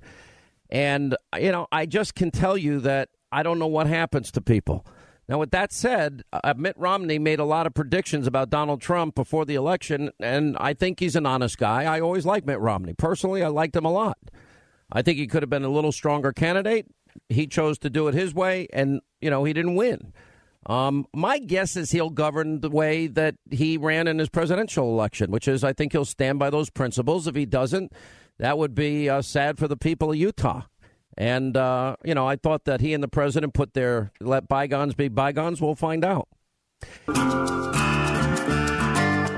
And, you know, I just can tell you that I don't know what happens to people. Now, with that said, uh, Mitt Romney made a lot of predictions about Donald Trump before the election, and I think he's an honest guy. I always liked Mitt Romney. Personally, I liked him a lot. I think he could have been a little stronger candidate. He chose to do it his way, and, you know, he didn't win. Um, my guess is he'll govern the way that he ran in his presidential election, which is I think he'll stand by those principles. If he doesn't, that would be uh, sad for the people of Utah. And, uh, you know, I thought that he and the president put their let bygones be bygones. We'll find out.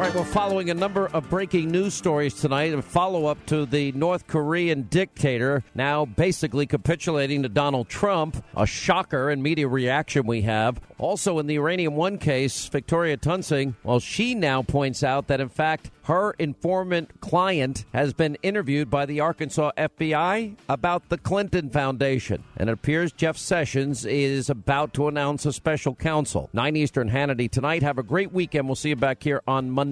All right, we're following a number of breaking news stories tonight, a follow up to the North Korean dictator now basically capitulating to Donald Trump. A shocker in media reaction we have. Also, in the Uranium One case, Victoria Toensing, well, she now points out that, in fact, her informant client has been interviewed by the Arkansas FBI about the Clinton Foundation. And it appears Jeff Sessions is about to announce a special counsel. 9 Eastern Hannity tonight. Have a great weekend. We'll see you back here on Monday.